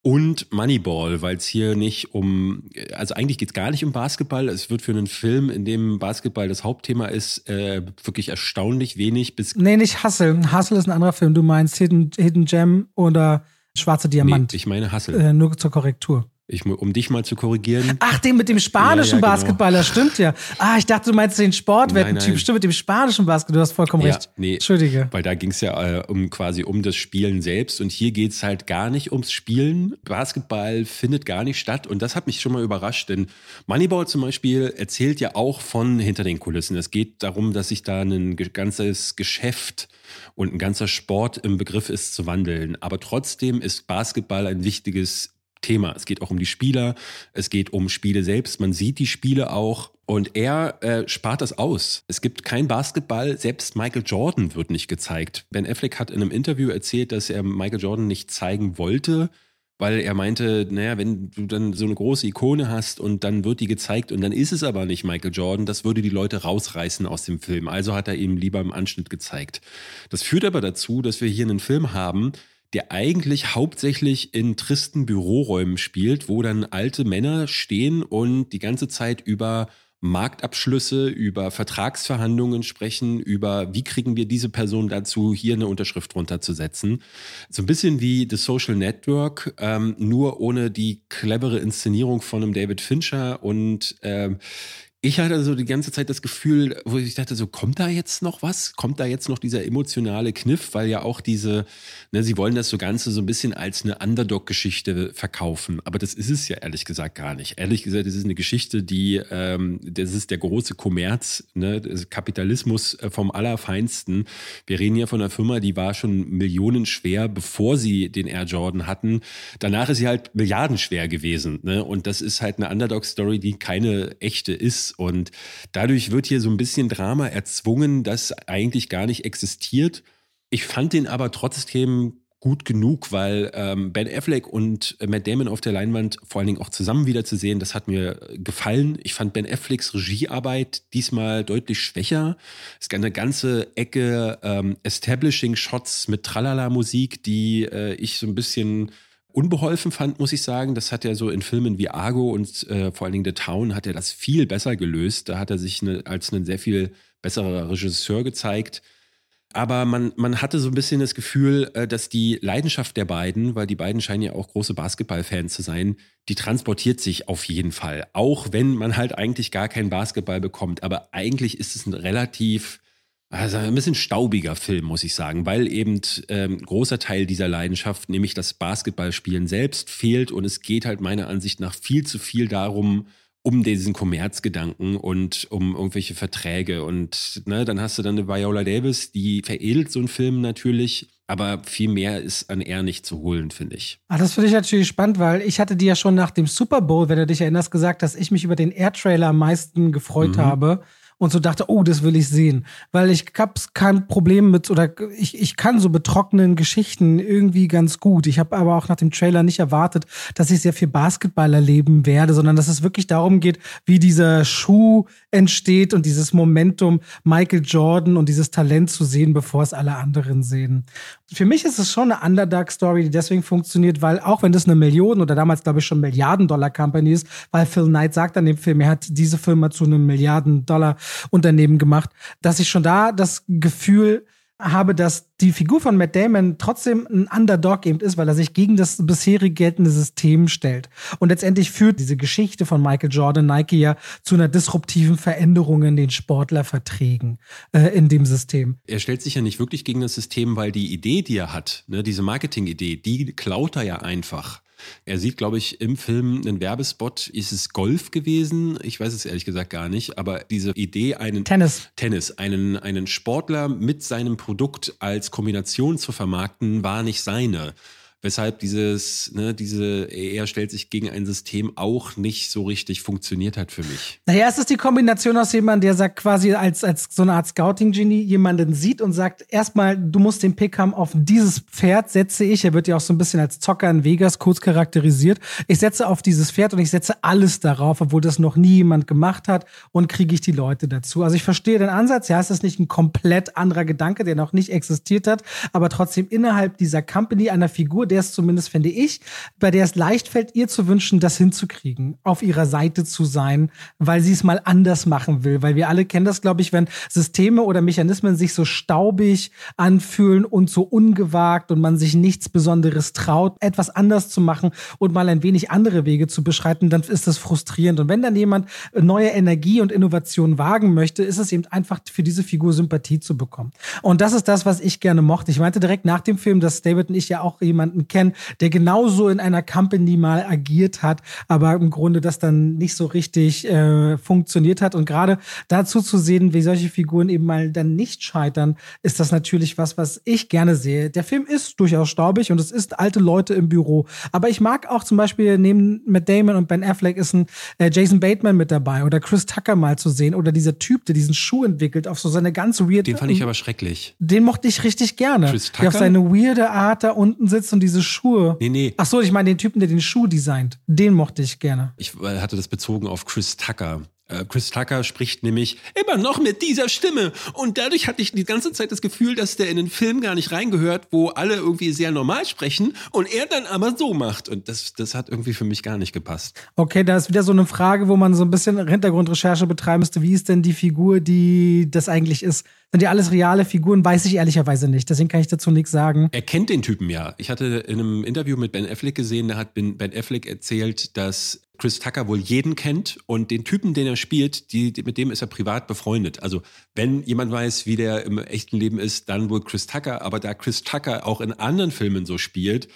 Und Moneyball, weil es hier nicht um, also eigentlich geht es gar nicht um Basketball. Es wird für einen Film, in dem Basketball das Hauptthema ist, äh, wirklich erstaunlich wenig bis. Nee, nicht Hustle. Hustle ist ein anderer Film. Du meinst Hidden, Hidden Gem oder Schwarze Diamant. Nee, ich meine Hustle. äh, nur zur Korrektur. Ich, um dich mal zu korrigieren. Ach, den mit dem spanischen Ja, ja, genau. Basketballer, stimmt ja. Ah, ich dachte, du meinst den Sportwettentyp. Stimmt, mit dem spanischen Basketball. Du hast vollkommen Ja, recht. nee. Entschuldige. Weil da ging es ja äh, um quasi um das Spielen selbst und hier geht es halt gar nicht ums Spielen. Basketball findet gar nicht statt und das hat mich schon mal überrascht, denn Moneyball zum Beispiel erzählt ja auch von hinter den Kulissen. Es geht darum, dass sich da ein ganzes Geschäft und ein ganzer Sport im Begriff ist zu wandeln. Aber trotzdem ist Basketball ein wichtiges Thema. Es geht auch um die Spieler, es geht um Spiele selbst. Man sieht die Spiele auch. Und er äh, spart das aus. Es gibt kein Basketball, selbst Michael Jordan wird nicht gezeigt. Ben Affleck hat in einem Interview erzählt, dass er Michael Jordan nicht zeigen wollte, weil er meinte, naja, wenn du dann so eine große Ikone hast und dann wird die gezeigt und dann ist es aber nicht Michael Jordan, das würde die Leute rausreißen aus dem Film. Also hat er ihm lieber im Anschnitt gezeigt. Das führt aber dazu, dass wir hier einen Film haben, der eigentlich hauptsächlich in tristen Büroräumen spielt, wo dann alte Männer stehen und die ganze Zeit über Marktabschlüsse, über Vertragsverhandlungen sprechen, über wie kriegen wir diese Person dazu, hier eine Unterschrift runterzusetzen. So ein bisschen wie The Social Network, ähm, nur ohne die clevere Inszenierung von einem David Fincher und ähm, Ich hatte so die ganze Zeit das Gefühl, wo ich dachte, so kommt da jetzt noch was? Kommt da jetzt noch dieser emotionale Kniff? Weil ja auch diese, ne, sie wollen das so Ganze so ein bisschen als eine Underdog-Geschichte verkaufen. Aber das ist es ja ehrlich gesagt gar nicht. Ehrlich gesagt, das ist eine Geschichte, die, ähm, das ist der große Kommerz, ne, Kapitalismus äh, vom Allerfeinsten. Wir reden ja von einer Firma, die war schon millionenschwer, bevor sie den Air Jordan hatten. Danach ist sie halt milliardenschwer gewesen. Ne? Und das ist halt eine Underdog-Story, die keine echte ist und dadurch wird hier so ein bisschen Drama erzwungen, das eigentlich gar nicht existiert. Ich fand den aber trotzdem gut genug, weil ähm, Ben Affleck und Matt Damon auf der Leinwand vor allen Dingen auch zusammen wiederzusehen, das hat mir gefallen. Ich fand Ben Afflecks Regiearbeit diesmal deutlich schwächer. Es gab eine ganze Ecke ähm, Establishing Shots mit Tralala-Musik, die äh, ich so ein bisschen unbeholfen fand, muss ich sagen. Das hat er so in Filmen wie Argo und äh, vor allen Dingen The Town hat er das viel besser gelöst. Da hat er sich ne, als ein sehr viel besserer Regisseur gezeigt. Aber man, man hatte so ein bisschen das Gefühl, äh, dass die Leidenschaft der beiden, weil die beiden scheinen ja auch große Basketballfans zu sein, die transportiert sich auf jeden Fall. Auch wenn man halt eigentlich gar keinen Basketball bekommt. Aber eigentlich ist es ein relativ also ein bisschen staubiger Film, muss ich sagen, weil eben ähm, großer Teil dieser Leidenschaft, nämlich das Basketballspielen selbst, fehlt und es geht halt meiner Ansicht nach viel zu viel darum, um diesen Kommerzgedanken und um irgendwelche Verträge. Und ne, dann hast du dann eine Viola Davis, die veredelt so einen Film natürlich, aber viel mehr ist an er nicht zu holen, finde ich. Ah, das finde ich natürlich spannend, weil ich hatte dir ja schon nach dem Super Bowl, wenn du dich erinnerst, gesagt, dass ich mich über den Air-Trailer am meisten gefreut mhm. habe und so dachte, oh, das will ich sehen. Weil ich habe kein Problem mit, oder ich, ich kann so betrockneten Geschichten irgendwie ganz gut. Ich habe aber auch nach dem Trailer nicht erwartet, dass ich sehr viel Basketball erleben werde, sondern dass es wirklich darum geht, wie dieser Schuh entsteht und dieses Momentum Michael Jordan und dieses Talent zu sehen, bevor es alle anderen sehen. Für mich ist es schon eine Underdog-Story, die deswegen funktioniert, weil auch wenn das eine Million oder damals, glaube ich, schon Milliarden-Dollar-Company ist, weil Phil Knight sagt an dem Film, er hat diese Firma zu einem Milliarden-Dollar Unternehmen gemacht, dass ich schon da das Gefühl habe, dass die Figur von Matt Damon trotzdem ein Underdog eben ist, weil er sich gegen das bisherige geltende System stellt. Und letztendlich führt diese Geschichte von Michael Jordan, Nike ja zu einer disruptiven Veränderung in den Sportlerverträgen äh, in dem System. Er stellt sich ja nicht wirklich gegen das System, weil die Idee, die er hat, ne, diese Marketing-Idee, die klaut er ja einfach. Er sieht, glaube ich, im Film einen Werbespot. Ist es Golf gewesen? Ich weiß es ehrlich gesagt gar nicht. Aber diese Idee, einen Tennis, Tennis einen, einen Sportler mit seinem Produkt als Kombination zu vermarkten, war nicht seine weshalb dieses, ne, diese, er stellt sich gegen ein System auch nicht so richtig funktioniert hat für mich. Naja, es ist die Kombination aus jemandem, der sagt quasi als, als so eine Art Scouting-Genie jemanden sieht und sagt, erstmal, du musst den Pick haben, auf dieses Pferd setze ich. Er wird ja auch so ein bisschen als Zocker in Vegas kurz charakterisiert. Ich setze auf dieses Pferd und ich setze alles darauf, obwohl das noch nie jemand gemacht hat und kriege ich die Leute dazu. Also ich verstehe den Ansatz. Ja, es ist nicht ein komplett anderer Gedanke, der noch nicht existiert hat, aber trotzdem innerhalb dieser Company einer Figur, der es zumindest finde ich, bei der es leicht fällt, ihr zu wünschen, das hinzukriegen, auf ihrer Seite zu sein, weil sie es mal anders machen will. Weil wir alle kennen das, glaube ich, wenn Systeme oder Mechanismen sich so staubig anfühlen und so ungewagt und man sich nichts Besonderes traut, etwas anders zu machen und mal ein wenig andere Wege zu beschreiten, dann ist das frustrierend. Und wenn dann jemand neue Energie und Innovation wagen möchte, ist es eben einfach für diese Figur Sympathie zu bekommen. Und das ist das, was ich gerne mochte. Ich meinte direkt nach dem Film, dass David und ich ja auch jemanden kennen, der genauso in einer Company mal agiert hat, aber im Grunde das dann nicht so richtig äh, funktioniert hat. Und gerade dazu zu sehen, wie solche Figuren eben mal dann nicht scheitern, ist das natürlich was, was ich gerne sehe. Der Film ist durchaus staubig und es ist alte Leute im Büro. Aber ich mag auch zum Beispiel neben Matt Damon und Ben Affleck ist ein äh, Jason Bateman mit dabei oder Chris Tucker mal zu sehen oder dieser Typ, der diesen Schuh entwickelt auf so seine ganz weird. Den fand ich aber schrecklich. Den mochte ich richtig gerne. Chris Tucker? Der auf seine weirde Art da unten sitzt und diese Schuhe Schuhe. Nee, nee. Ach so, ich meine den Typen, der den Schuh designt. Den mochte ich gerne. Ich hatte das bezogen auf Chris Tucker. Äh, Chris Tucker spricht nämlich immer noch mit dieser Stimme. Und dadurch hatte ich die ganze Zeit das Gefühl, dass der in den Film gar nicht reingehört, wo alle irgendwie sehr normal sprechen und er dann aber so macht. Und das, das hat irgendwie für mich gar nicht gepasst. Okay, da ist wieder so eine Frage, wo man so ein bisschen Hintergrundrecherche betreiben müsste. Wie ist denn die Figur, die das eigentlich ist? Sind die alles reale Figuren? Weiß ich ehrlicherweise nicht. Deswegen kann ich dazu nichts sagen. Er kennt den Typen ja. Ich hatte in einem Interview mit Ben Affleck gesehen, da hat Ben Affleck erzählt, dass Chris Tucker wohl jeden kennt und den Typen, den er spielt, die, mit dem ist er privat befreundet. Also wenn jemand weiß, wie der im echten Leben ist, dann wohl Chris Tucker. Aber da Chris Tucker auch in anderen Filmen so spielt,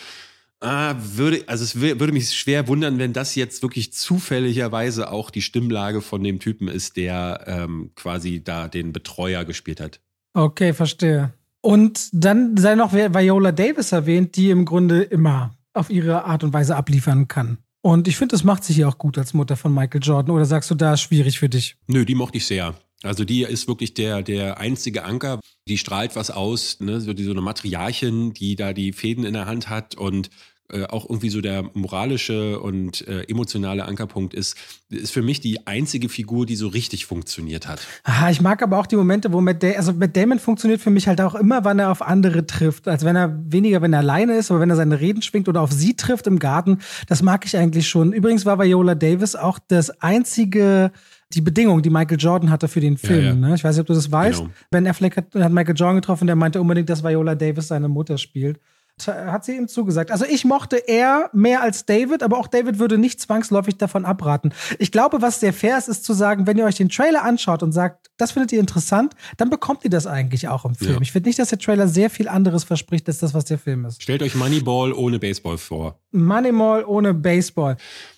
Ah, würde, also es würde mich schwer wundern, wenn das jetzt wirklich zufälligerweise auch die Stimmlage von dem Typen ist, der ähm, quasi da den Betreuer gespielt hat. Okay, verstehe. Und dann sei noch Viola Davis erwähnt, die im Grunde immer auf ihre Art und Weise abliefern kann. Und ich finde, das macht sich ja auch gut als Mutter von Michael Jordan. Oder sagst du, da ist schwierig für dich? Nö, die mochte ich sehr. Also die ist wirklich der, der einzige Anker. Die strahlt was aus, ne? so, die, so eine Matriarchin, die da die Fäden in der Hand hat und äh, auch irgendwie so der moralische und äh, emotionale Ankerpunkt ist, ist für mich die einzige Figur, die so richtig funktioniert hat. Aha, ich mag aber auch die Momente, wo Matt, also Matt Damon funktioniert für mich halt auch immer, wann er auf andere trifft. Als wenn er weniger, wenn er alleine ist, aber wenn er seine Reden schwingt oder auf sie trifft im Garten. Das mag ich eigentlich schon. Übrigens war Viola Davis auch das einzige die Bedingung, die Michael Jordan hatte für den Film. Ja, ja. Ne? Ich weiß nicht, ob du das weißt. Genau. Ben Affleck hat, hat Michael Jordan getroffen, der meinte unbedingt, dass Viola Davis seine Mutter spielt hat sie ihm zugesagt. Also ich mochte er mehr als David, aber auch David würde nicht zwangsläufig davon abraten. Ich glaube, was sehr fair ist, ist zu sagen, wenn ihr euch den Trailer anschaut und sagt, das findet ihr interessant, dann bekommt ihr das eigentlich auch im Film. Ja. Ich finde nicht, dass der Trailer sehr viel anderes verspricht, als das, was der Film ist. Stellt euch Moneyball ohne Baseball vor. Moneyball ohne Baseball.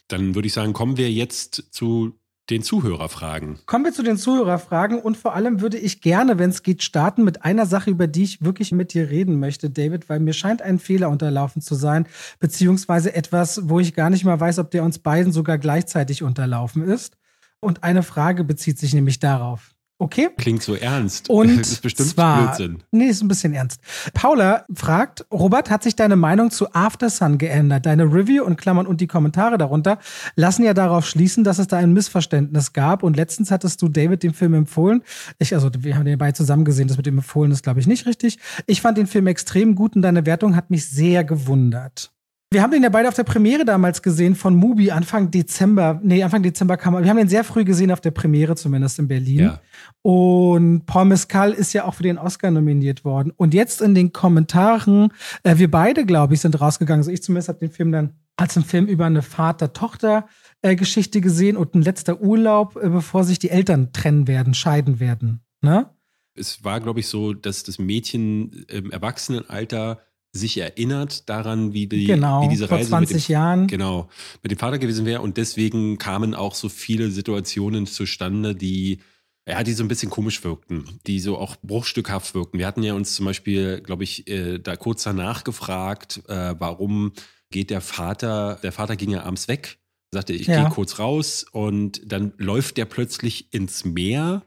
Dann würde ich sagen, kommen wir jetzt zu den Zuhörerfragen. Kommen wir zu den Zuhörerfragen und vor allem würde ich gerne, wenn es geht, starten mit einer Sache, über die ich wirklich mit dir reden möchte, David, weil mir scheint ein Fehler unterlaufen zu sein, beziehungsweise etwas, wo ich gar nicht mal weiß, ob der uns beiden sogar gleichzeitig unterlaufen ist. Und eine Frage bezieht sich nämlich darauf. Okay. Klingt so ernst. Und das ist bestimmt zwar, Blödsinn. Nee, ist ein bisschen ernst. Paula fragt, Robert, hat sich deine Meinung zu After Sun geändert? Deine Review und Klammern und die Kommentare darunter lassen ja darauf schließen, dass es da ein Missverständnis gab. Und letztens hattest du David den Film empfohlen. Ich, also, wir haben den beide zusammen gesehen. Das mit dem empfohlen ist, glaube ich, nicht richtig. Ich fand den Film extrem gut und deine Wertung hat mich sehr gewundert. Wir haben den ja beide auf der Premiere damals gesehen von Mubi, Anfang Dezember. Nee, Anfang Dezember kam er. Wir haben den sehr früh gesehen auf der Premiere, zumindest in Berlin. Ja. Und Paul Mescal ist ja auch für den Oscar nominiert worden. Und jetzt in den Kommentaren, äh, wir beide, glaube ich, sind rausgegangen. Also ich zumindest habe den Film dann als einen Film über eine Vater-Tochter-Geschichte gesehen und ein letzter Urlaub, äh, bevor sich die Eltern trennen werden, scheiden werden. Ne? Es war, glaube ich, so, dass das Mädchen im Erwachsenenalter sich erinnert daran, wie, die, genau, wie diese Reise vor 20 mit dem, Jahren. Genau, mit dem Vater gewesen wäre. Und deswegen kamen auch so viele Situationen zustande, die ja, die so ein bisschen komisch wirkten, die so auch bruchstückhaft wirkten. Wir hatten ja uns zum Beispiel, glaube ich, äh, da kurz danach gefragt, äh, warum geht der Vater, der Vater ging ja abends weg, sagte, ich ja. gehe kurz raus und dann läuft der plötzlich ins Meer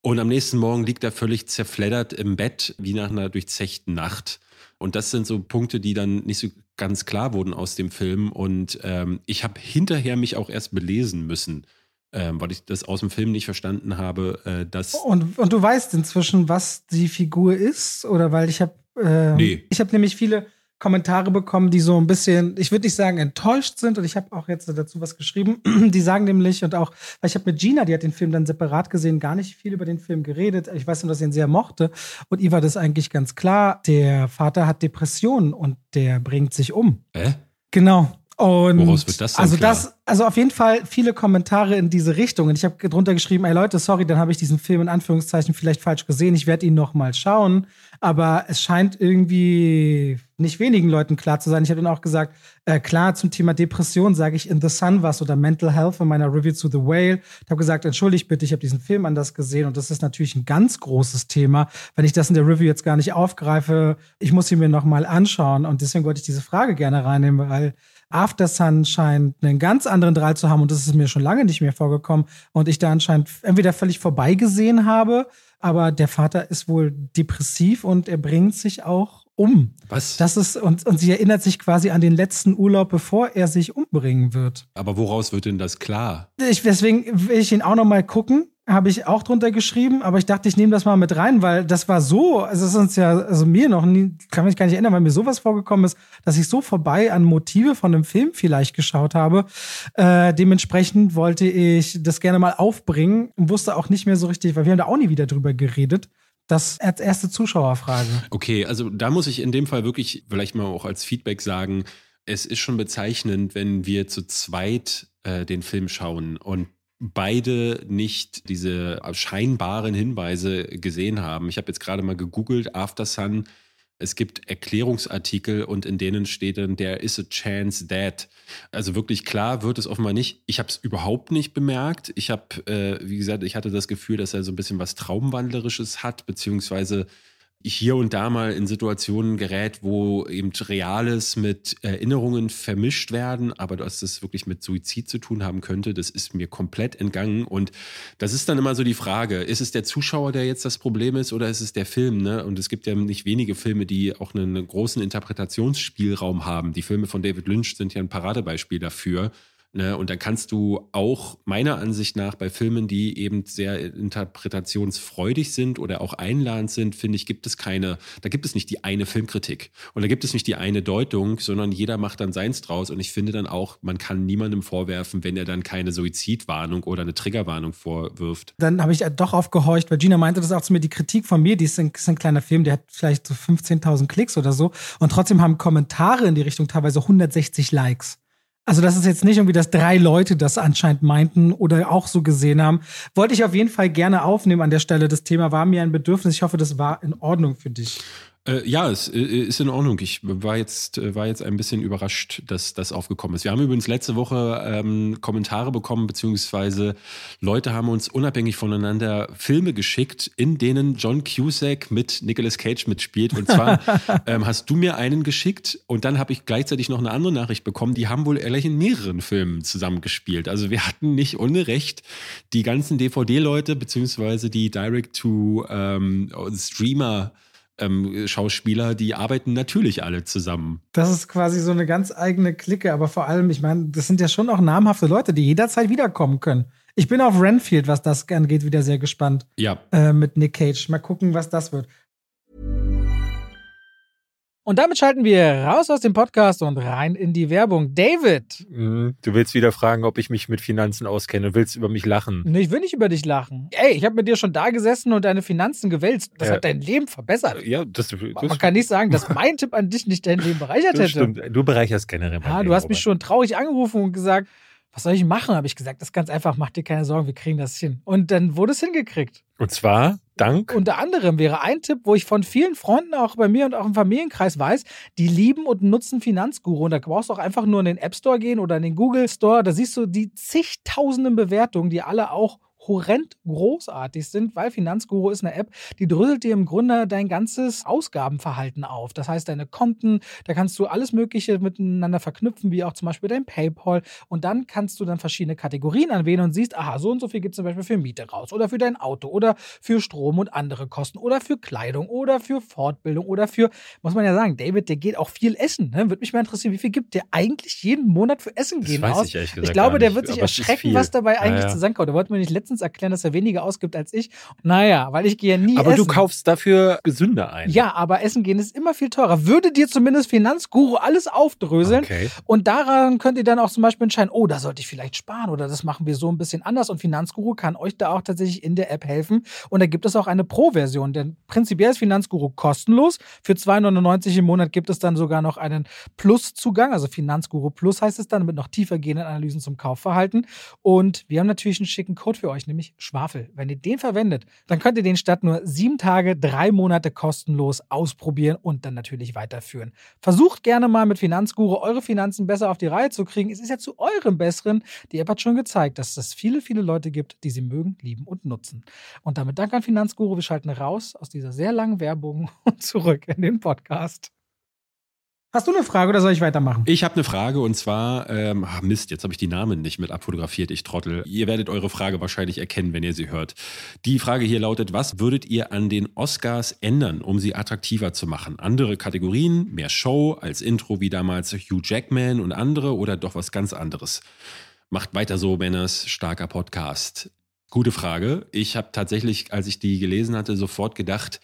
und am nächsten Morgen liegt er völlig zerfleddert im Bett, wie nach einer durchzechten Nacht. Und das sind so Punkte, die dann nicht so ganz klar wurden aus dem Film. Und ähm, ich habe hinterher mich auch erst belesen müssen, ähm, weil ich das aus dem Film nicht verstanden habe, äh, dass. Und, und du weißt inzwischen, was die Figur ist? Oder weil ich habe. Äh, nee. Ich habe nämlich viele Kommentare bekommen, die so ein bisschen, ich würde nicht sagen enttäuscht sind und ich habe auch jetzt dazu was geschrieben. Die sagen nämlich und auch, weil ich habe mit Gina, die hat den Film dann separat gesehen, gar nicht viel über den Film geredet. Ich weiß nur, dass sie ihn sehr mochte und ihr war das eigentlich ganz klar. Der Vater hat Depressionen und der bringt sich um. Hä? Genau. Und Woraus wird das denn also klar? das, also auf jeden Fall viele Kommentare in diese Richtung. Und ich habe drunter geschrieben, ey Leute, sorry, dann habe ich diesen Film in Anführungszeichen vielleicht falsch gesehen. Ich werde ihn noch mal schauen. Aber es scheint irgendwie nicht wenigen Leuten klar zu sein. Ich habe dann auch gesagt, äh, klar, zum Thema Depression sage ich in The Sun was oder Mental Health in meiner Review zu The Whale. Ich habe gesagt, entschuldigt bitte, ich habe diesen Film anders gesehen und das ist natürlich ein ganz großes Thema. Wenn ich das in der Review jetzt gar nicht aufgreife, ich muss ihn mir noch mal anschauen und deswegen wollte ich diese Frage gerne reinnehmen, weil After Sun scheint einen ganz anderen Drall zu haben und das ist mir schon lange nicht mehr vorgekommen und ich da anscheinend entweder völlig vorbeigesehen habe aber der Vater ist wohl depressiv und er bringt sich auch um. Was? Das ist, und, und sie erinnert sich quasi an den letzten Urlaub, bevor er sich umbringen wird. Aber woraus wird denn das klar? Ich, deswegen will ich ihn auch noch mal gucken habe ich auch drunter geschrieben, aber ich dachte, ich nehme das mal mit rein, weil das war so, also es ist uns ja, also mir noch nie, kann mich gar nicht erinnern, weil mir sowas vorgekommen ist, dass ich so vorbei an Motive von einem Film vielleicht geschaut habe. Äh, dementsprechend wollte ich das gerne mal aufbringen und wusste auch nicht mehr so richtig, weil wir haben da auch nie wieder drüber geredet. Das als erste Zuschauerfrage. Okay, also da muss ich in dem Fall wirklich vielleicht mal auch als Feedback sagen, es ist schon bezeichnend, wenn wir zu zweit äh, den Film schauen und beide nicht diese scheinbaren Hinweise gesehen haben. Ich habe jetzt gerade mal gegoogelt, After Sun. Es gibt Erklärungsartikel und in denen steht dann, there is a chance that. Also wirklich klar wird es offenbar nicht. Ich habe es überhaupt nicht bemerkt. Ich habe, äh, wie gesagt, ich hatte das Gefühl, dass er so ein bisschen was Traumwandlerisches hat, beziehungsweise hier und da mal in Situationen gerät, wo eben Reales mit Erinnerungen vermischt werden, aber dass das wirklich mit Suizid zu tun haben könnte, das ist mir komplett entgangen. Und das ist dann immer so die Frage, ist es der Zuschauer, der jetzt das Problem ist, oder ist es der Film? Ne? Und es gibt ja nicht wenige Filme, die auch einen großen Interpretationsspielraum haben. Die Filme von David Lynch sind ja ein Paradebeispiel dafür. Ne? Und dann kannst du auch meiner Ansicht nach bei Filmen, die eben sehr interpretationsfreudig sind oder auch einladend sind, finde ich, gibt es keine, da gibt es nicht die eine Filmkritik und da gibt es nicht die eine Deutung, sondern jeder macht dann seins draus. Und ich finde dann auch, man kann niemandem vorwerfen, wenn er dann keine Suizidwarnung oder eine Triggerwarnung vorwirft. Dann habe ich doch aufgehorcht, weil Gina meinte das auch zu mir, die Kritik von mir, die ist ein, ist ein kleiner Film, der hat vielleicht so 15.000 Klicks oder so. Und trotzdem haben Kommentare in die Richtung teilweise 160 Likes. Also das ist jetzt nicht irgendwie, dass drei Leute das anscheinend meinten oder auch so gesehen haben. Wollte ich auf jeden Fall gerne aufnehmen an der Stelle. Das Thema war mir ein Bedürfnis. Ich hoffe, das war in Ordnung für dich. Äh, ja, es äh, ist in Ordnung. Ich war jetzt, äh, war jetzt ein bisschen überrascht, dass das aufgekommen ist. Wir haben übrigens letzte Woche ähm, Kommentare bekommen, beziehungsweise Leute haben uns unabhängig voneinander Filme geschickt, in denen John Cusack mit Nicolas Cage mitspielt. Und zwar ähm, hast du mir einen geschickt und dann habe ich gleichzeitig noch eine andere Nachricht bekommen. Die haben wohl ehrlich in mehreren Filmen zusammengespielt. Also wir hatten nicht ohne Recht die ganzen DVD-Leute, beziehungsweise die Direct-to-Streamer- ähm, ähm, Schauspieler, die arbeiten natürlich alle zusammen. Das ist quasi so eine ganz eigene Clique, aber vor allem, ich meine, das sind ja schon auch namhafte Leute, die jederzeit wiederkommen können. Ich bin auf Renfield, was das angeht, wieder sehr gespannt. Ja. Äh, mit Nick Cage. Mal gucken, was das wird. Und damit schalten wir raus aus dem Podcast und rein in die Werbung. David! Mhm. Du willst wieder fragen, ob ich mich mit Finanzen auskenne. Du willst über mich lachen. Nee, ich will nicht über dich lachen. Ey, ich habe mit dir schon da gesessen und deine Finanzen gewälzt. Das Ja. hat dein Leben verbessert. Ja, das, das Man kann nicht sagen, dass mein Tipp an dich nicht dein Leben bereichert hätte. stimmt. Du bereicherst generell mein Ja, Leben, du hast mich Robert. schon traurig angerufen und gesagt, was soll ich machen? Habe ich gesagt, das ist ganz einfach, mach dir keine Sorgen, wir kriegen das hin. Und dann wurde es hingekriegt. Und zwar dank. Unter anderem wäre ein Tipp, wo ich von vielen Freunden, auch bei mir und auch im Familienkreis weiß, die lieben und nutzen Finanzguru. Und da brauchst du auch einfach nur in den App Store gehen oder in den Google Store. Da siehst du die zigtausenden Bewertungen, die alle auch horrend großartig sind, weil Finanzguru ist eine App, die dröselt dir im Grunde dein ganzes Ausgabenverhalten auf. Das heißt, deine Konten, da kannst du alles Mögliche miteinander verknüpfen, wie auch zum Beispiel dein PayPal. Und dann kannst du dann verschiedene Kategorien anwählen und siehst, aha, so und so viel gibt es zum Beispiel für Miete raus oder für dein Auto oder für Strom und andere Kosten oder für Kleidung oder für Fortbildung oder für, muss man ja sagen, David, der geht auch viel essen. Ne? Würde mich mal interessieren, wie viel gibt der eigentlich jeden Monat für Essen Das gehen weiß aus? ich ehrlich gesagt Ich glaube, der wird sich erschrecken, was dabei Ja, eigentlich ja. zusammenkommt. Er wollte mir nicht letztens erklären, dass er weniger ausgibt als ich. Naja, weil ich gehe ja nie Aber essen. du kaufst dafür gesünder ein. Ja, aber Essen gehen ist immer viel teurer. Würde dir zumindest Finanzguru alles aufdröseln Okay. und daran könnt ihr dann auch zum Beispiel entscheiden, oh, da sollte ich vielleicht sparen oder das machen wir so ein bisschen anders. Und Finanzguru kann euch da auch tatsächlich in der App helfen. Und da gibt es auch eine Pro-Version, denn prinzipiell ist Finanzguru kostenlos. Für 2,99 im Monat gibt es dann sogar noch einen Plus-Zugang, also Finanzguru Plus heißt es dann, mit noch tiefer gehenden Analysen zum Kaufverhalten. Und wir haben natürlich einen schicken Code für euch, nämlich Schwafel. Wenn ihr den verwendet, dann könnt ihr den statt nur sieben Tage, drei Monate kostenlos ausprobieren und dann natürlich weiterführen. Versucht gerne mal mit Finanzguru eure Finanzen besser auf die Reihe zu kriegen. Es ist ja zu eurem Besseren. Die App hat schon gezeigt, dass es viele, viele Leute gibt, die sie mögen, lieben und nutzen. Und damit danke an Finanzguru. Wir schalten raus aus dieser sehr langen Werbung und zurück in den Podcast. Hast du eine Frage oder soll ich weitermachen? Ich habe eine Frage und zwar, ähm, ah, Mist, jetzt habe ich die Namen nicht mit abfotografiert, ich Trottel. Ihr werdet eure Frage wahrscheinlich erkennen, wenn ihr sie hört. Die Frage hier lautet, was würdet ihr an den Oscars ändern, um sie attraktiver zu machen? Andere Kategorien, mehr Show als Intro wie damals Hugh Jackman und andere oder doch was ganz anderes? Macht weiter so, Männers, starker Podcast. Gute Frage. Ich habe tatsächlich, als ich die gelesen hatte, sofort gedacht,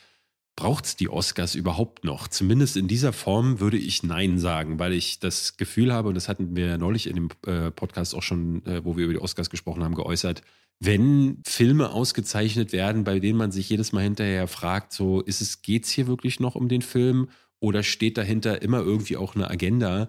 braucht es die Oscars überhaupt noch? Zumindest in dieser Form würde ich Nein sagen, weil ich das Gefühl habe, und das hatten wir neulich in dem äh, Podcast auch schon, äh, wo wir über die Oscars gesprochen haben, geäußert, wenn Filme ausgezeichnet werden, bei denen man sich jedes Mal hinterher fragt, so ist es, geht's hier wirklich noch um den Film oder steht dahinter immer irgendwie auch eine Agenda?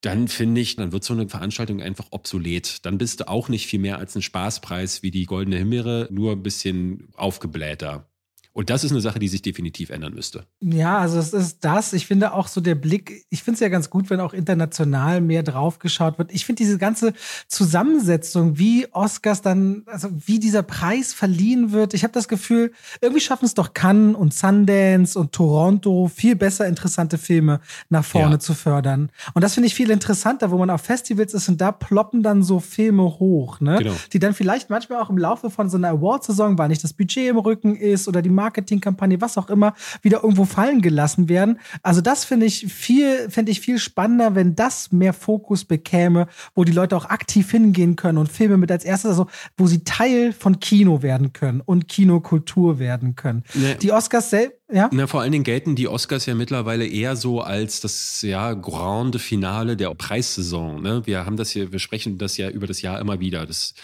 dann finde ich, dann wird so eine Veranstaltung einfach obsolet. Dann bist du auch nicht viel mehr als ein Spaßpreis wie die Goldene Himbeere, nur ein bisschen aufgeblähter. Und das ist eine Sache, die sich definitiv ändern müsste. Ja, also es ist das. Ich finde auch so der Blick, ich finde es ja ganz gut, wenn auch international mehr draufgeschaut wird. Ich finde diese ganze Zusammensetzung, wie Oscars dann, also wie dieser Preis verliehen wird. Ich habe das Gefühl, irgendwie schaffen es doch Cannes und Sundance und Toronto viel besser interessante Filme nach vorne ja. zu fördern. Und das finde ich viel interessanter, wo man auf Festivals ist und da ploppen dann so Filme hoch, ne? Genau. Die dann vielleicht manchmal auch im Laufe von so einer Award-Saison, weil nicht das Budget im Rücken ist oder die Marke Marketingkampagne, was auch immer, wieder irgendwo fallen gelassen werden. Also das finde ich viel, fände ich viel spannender, wenn das mehr Fokus bekäme, wo die Leute auch aktiv hingehen können und Filme mit als erstes, also wo sie Teil von Kino werden können und Kinokultur werden können. Nee. Die Oscars selbst ja? Na, vor allen Dingen gelten die Oscars ja mittlerweile eher so als das ja grande Finale der Preissaison. Ne? Wir haben das hier, wir sprechen das ja über das Jahr immer wieder. Das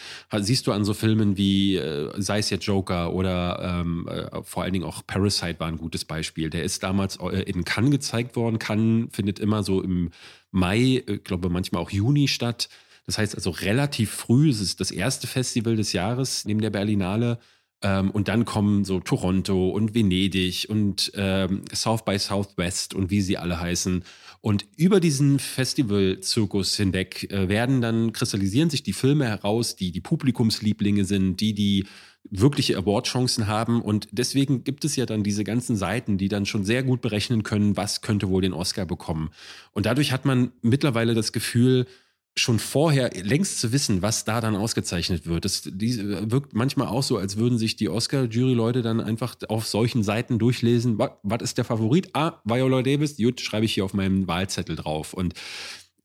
siehst du an so Filmen wie, äh, sei es jetzt Joker oder ähm, äh, vor allen Dingen auch Parasite war ein gutes Beispiel. Der ist damals äh, in Cannes gezeigt worden. Cannes findet immer so im Mai, äh, glaube manchmal auch Juni statt. Das heißt also relativ früh. Es ist das erste Festival des Jahres neben der Berlinale. Ähm, und dann kommen so Toronto und Venedig und ähm, South by Southwest und wie sie alle heißen. Und über diesen Festivalzirkus hinweg äh, werden dann, kristallisieren sich die Filme heraus, die die Publikumslieblinge sind, die die wirkliche Awardchancen haben. Und deswegen gibt es ja dann diese ganzen Seiten, die dann schon sehr gut berechnen können, was könnte wohl den Oscar bekommen. Und dadurch hat man mittlerweile das Gefühl, schon vorher längst zu wissen, was da dann ausgezeichnet wird. Das die, wirkt manchmal auch so, als würden sich die Oscar-Jury-Leute dann einfach auf solchen Seiten durchlesen, was ist der Favorit? Ah, Viola Davis, gut, schreibe ich hier auf meinem Wahlzettel drauf. Und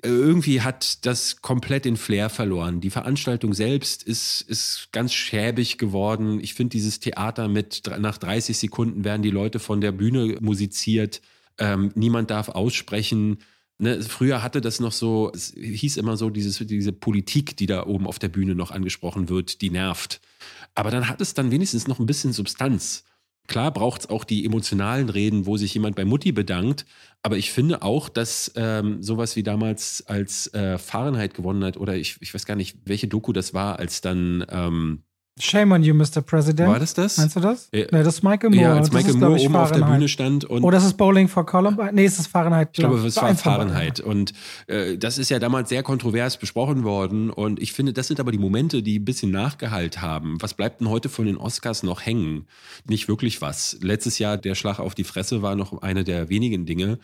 äh, irgendwie hat das komplett den Flair verloren. Die Veranstaltung selbst ist, ist ganz schäbig geworden. Ich finde dieses Theater mit, nach 30 Sekunden werden die Leute von der Bühne musiziert. Ähm, niemand darf aussprechen. Ne, früher hatte das noch so, es hieß immer so, dieses, diese Politik, die da oben auf der Bühne noch angesprochen wird, die nervt. Aber dann hat es dann wenigstens noch ein bisschen Substanz. Klar braucht es auch die emotionalen Reden, wo sich jemand bei Mutti bedankt. Aber ich finde auch, dass ähm, sowas wie damals als äh, Fahrenheit gewonnen hat, oder ich, ich weiß gar nicht, welche Doku das war, als dann ähm, Shame on you, Mr. President. War das das? Meinst du das? Ja. Nee, das ist Michael Moore. Ja, als Michael ist, Moore oben Fahrenheit. auf der Bühne stand. Und oh, das ist Bowling for Columbine? Nee, es ist Fahrenheit. Ich glaube, es war, Fahrenheit. Und äh, das ist ja damals sehr kontrovers besprochen worden. Und ich finde, das sind aber die Momente, die ein bisschen nachgeheilt haben. Was bleibt denn heute von den Oscars noch hängen? Nicht wirklich was. Letztes Jahr der Schlag auf die Fresse war noch eine der wenigen Dinge.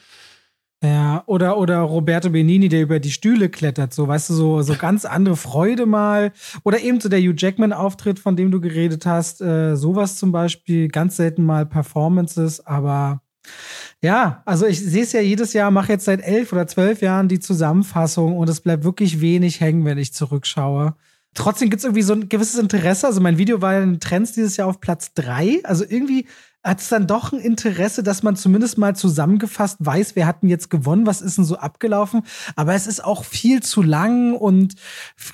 Ja, oder, oder Roberto Benini, der über die Stühle klettert, so, weißt du, so, so ganz andere Freude mal. Oder eben so der Hugh Jackman-Auftritt, von dem du geredet hast, äh, sowas zum Beispiel, ganz selten mal Performances, aber ja, also ich sehe es ja jedes Jahr, mache jetzt seit elf oder zwölf Jahren die Zusammenfassung und es bleibt wirklich wenig hängen, wenn ich zurückschaue. Trotzdem gibt es irgendwie so ein gewisses Interesse. Also mein Video war in Trends dieses Jahr auf Platz drei. Also irgendwie hat es dann doch ein Interesse, dass man zumindest mal zusammengefasst weiß, wer hat denn jetzt gewonnen, was ist denn so abgelaufen. Aber es ist auch viel zu lang und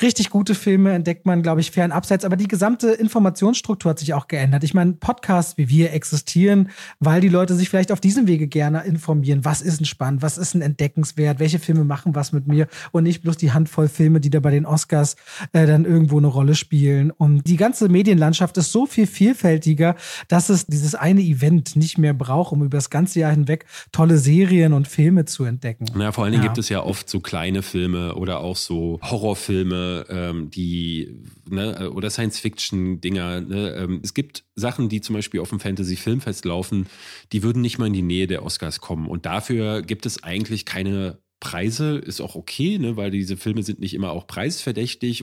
richtig gute Filme entdeckt man, glaube ich, fern abseits. Aber die gesamte Informationsstruktur hat sich auch geändert. Ich meine, Podcasts wie wir existieren, weil die Leute sich vielleicht auf diesem Wege gerne informieren. Was ist denn spannend? Was ist ein entdeckenswert? Welche Filme machen was mit mir? Und nicht bloß die Handvoll Filme, die da bei den Oscars äh, dann irgendwo eine Rolle spielen. Und die ganze Medienlandschaft ist so viel vielfältiger, dass es dieses eine eine Event nicht mehr braucht, um über das ganze Jahr hinweg tolle Serien und Filme zu entdecken. Naja, vor allen Dingen ja. gibt es ja oft so kleine Filme oder auch so Horrorfilme, ähm, die ne, oder Science-Fiction-Dinger. Ne, ähm, es gibt Sachen, die zum Beispiel auf dem Fantasy-Filmfest laufen, die würden nicht mal in die Nähe der Oscars kommen. Und dafür gibt es eigentlich keine Preise ist auch okay, ne, weil diese Filme sind nicht immer auch preisverdächtig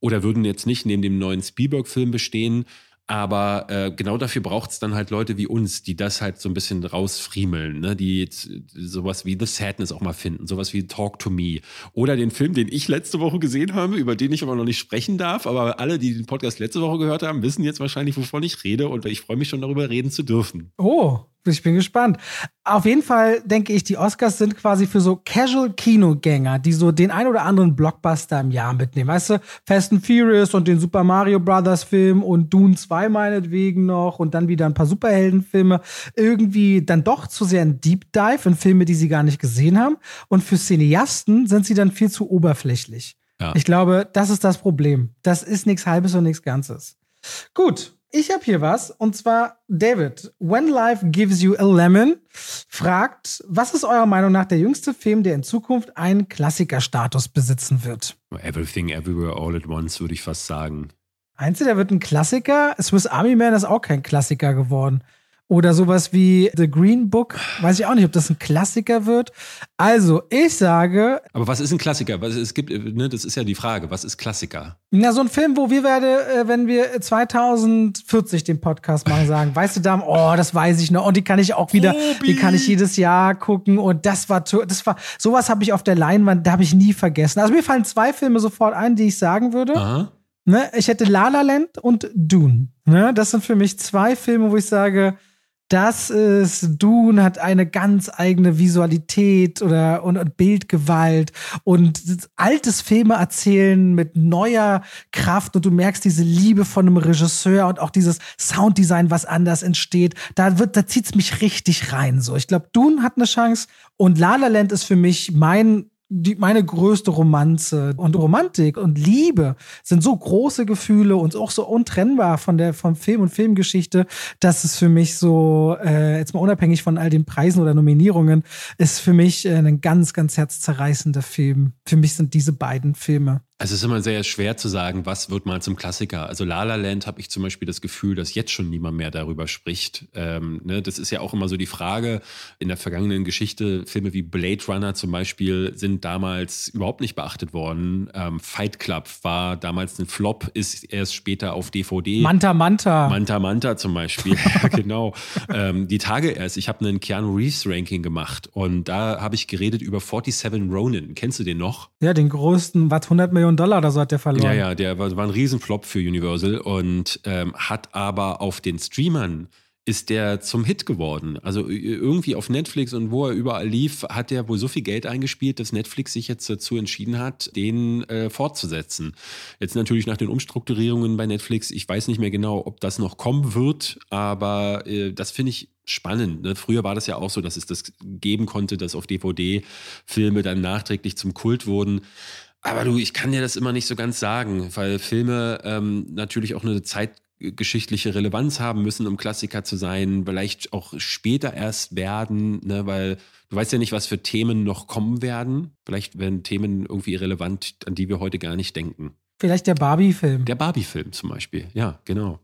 oder würden jetzt nicht neben dem neuen Spielberg-Film bestehen. Aber äh, genau dafür braucht es dann halt Leute wie uns, die das halt so ein bisschen rausfriemeln, ne? die jetzt sowas wie The Sadness auch mal finden, sowas wie Talk to Me. Oder den Film, den ich letzte Woche gesehen habe, über den ich aber noch nicht sprechen darf. Aber alle, die den Podcast letzte Woche gehört haben, wissen jetzt wahrscheinlich, wovon ich rede und ich freue mich schon darüber reden zu dürfen. Oh, Ich bin gespannt. Auf jeden Fall denke ich, die Oscars sind quasi für so Casual-Kinogänger, die so den ein oder anderen Blockbuster im Jahr mitnehmen. Weißt du, Fast and Furious und den Super Mario Brothers Film und Dune 2 meinetwegen noch und dann wieder ein paar Superheldenfilme. Irgendwie dann doch zu sehr ein Deep Dive in Filme, die sie gar nicht gesehen haben. Und für Cineasten sind sie dann viel zu oberflächlich. Ja. Ich glaube, das ist das Problem. Das ist nichts Halbes und nichts Ganzes. Gut, ich habe hier was und zwar David. When Life Gives You a Lemon fragt, was ist eurer Meinung nach der jüngste Film, der in Zukunft einen Klassikerstatus besitzen wird? Everything Everywhere All at Once, würde ich fast sagen. Du, der wird ein Klassiker? Swiss Army Man ist auch kein Klassiker geworden. Oder sowas wie The Green Book. Weiß ich auch nicht, ob das ein Klassiker wird. Also, ich sage, Aber was ist ein Klassiker? Was, es gibt, ne, das ist ja die Frage, was ist Klassiker? na, so ein Film, wo wir werde, äh, wenn wir 2040 den Podcast machen, sagen, weißt du, da, oh, das weiß ich noch. Und die kann ich auch wieder, Tobi! die kann ich jedes Jahr gucken. Und das war, das war, sowas habe ich auf der Leinwand, da habe ich nie vergessen. Also mir fallen zwei Filme sofort ein, die ich sagen würde. Aha. Ne, ich hätte La La Land und Dune. Ne, das sind für mich zwei Filme, wo ich sage, das ist, Dune hat eine ganz eigene Visualität oder und, und Bildgewalt und altes Filme erzählen mit neuer Kraft und du merkst diese Liebe von einem Regisseur und auch dieses Sounddesign, was anders entsteht. Da wird, da zieht's mich richtig rein. So, ich glaube, Dune hat eine Chance und La La Land ist für mich mein die, meine größte Romanze und Romantik und Liebe sind so große Gefühle und auch so untrennbar von der vom Film und Filmgeschichte, dass es für mich so äh, jetzt mal unabhängig von all den Preisen oder Nominierungen ist für mich äh, ein ganz ganz herzzerreißender Film. Für mich sind diese beiden Filme. Also es ist immer sehr schwer zu sagen, was wird mal zum Klassiker. Also La La Land habe ich zum Beispiel das Gefühl, dass jetzt schon niemand mehr darüber spricht. Ähm, ne, das ist ja auch immer so die Frage in der vergangenen Geschichte. Filme wie Blade Runner zum Beispiel sind damals überhaupt nicht beachtet worden. Ähm, Fight Club war damals ein Flop, ist erst später auf DVD. Manta Manta. Manta Manta zum Beispiel, ja, genau. Ähm, die Tage erst, ich habe einen Keanu Reeves Ranking gemacht und da habe ich geredet über 47 Ronin. Kennst du den noch? Ja, den größten, was 100 Millionen Dollar oder so hat der verloren. Ja, ja, der war, war ein Riesenflop für Universal und ähm, hat aber auf den Streamern ist der zum Hit geworden. Also irgendwie auf Netflix und wo er überall lief, hat er wohl so viel Geld eingespielt, dass Netflix sich jetzt dazu entschieden hat, den äh, fortzusetzen. Jetzt natürlich nach den Umstrukturierungen bei Netflix, ich weiß nicht mehr genau, ob das noch kommen wird, aber äh, das finde ich spannend. Ne? Früher war das ja auch so, dass es das geben konnte, dass auf DVD Filme dann nachträglich zum Kult wurden. Aber du, ich kann dir das immer nicht so ganz sagen, weil Filme ähm, natürlich auch eine zeitgeschichtliche Relevanz haben müssen, um Klassiker zu sein, vielleicht auch später erst werden, ne, weil du weißt ja nicht, was für Themen noch kommen werden. Vielleicht werden Themen irgendwie irrelevant, an die wir heute gar nicht denken. Vielleicht der Barbie-Film. Der Barbie-Film zum Beispiel, ja, genau.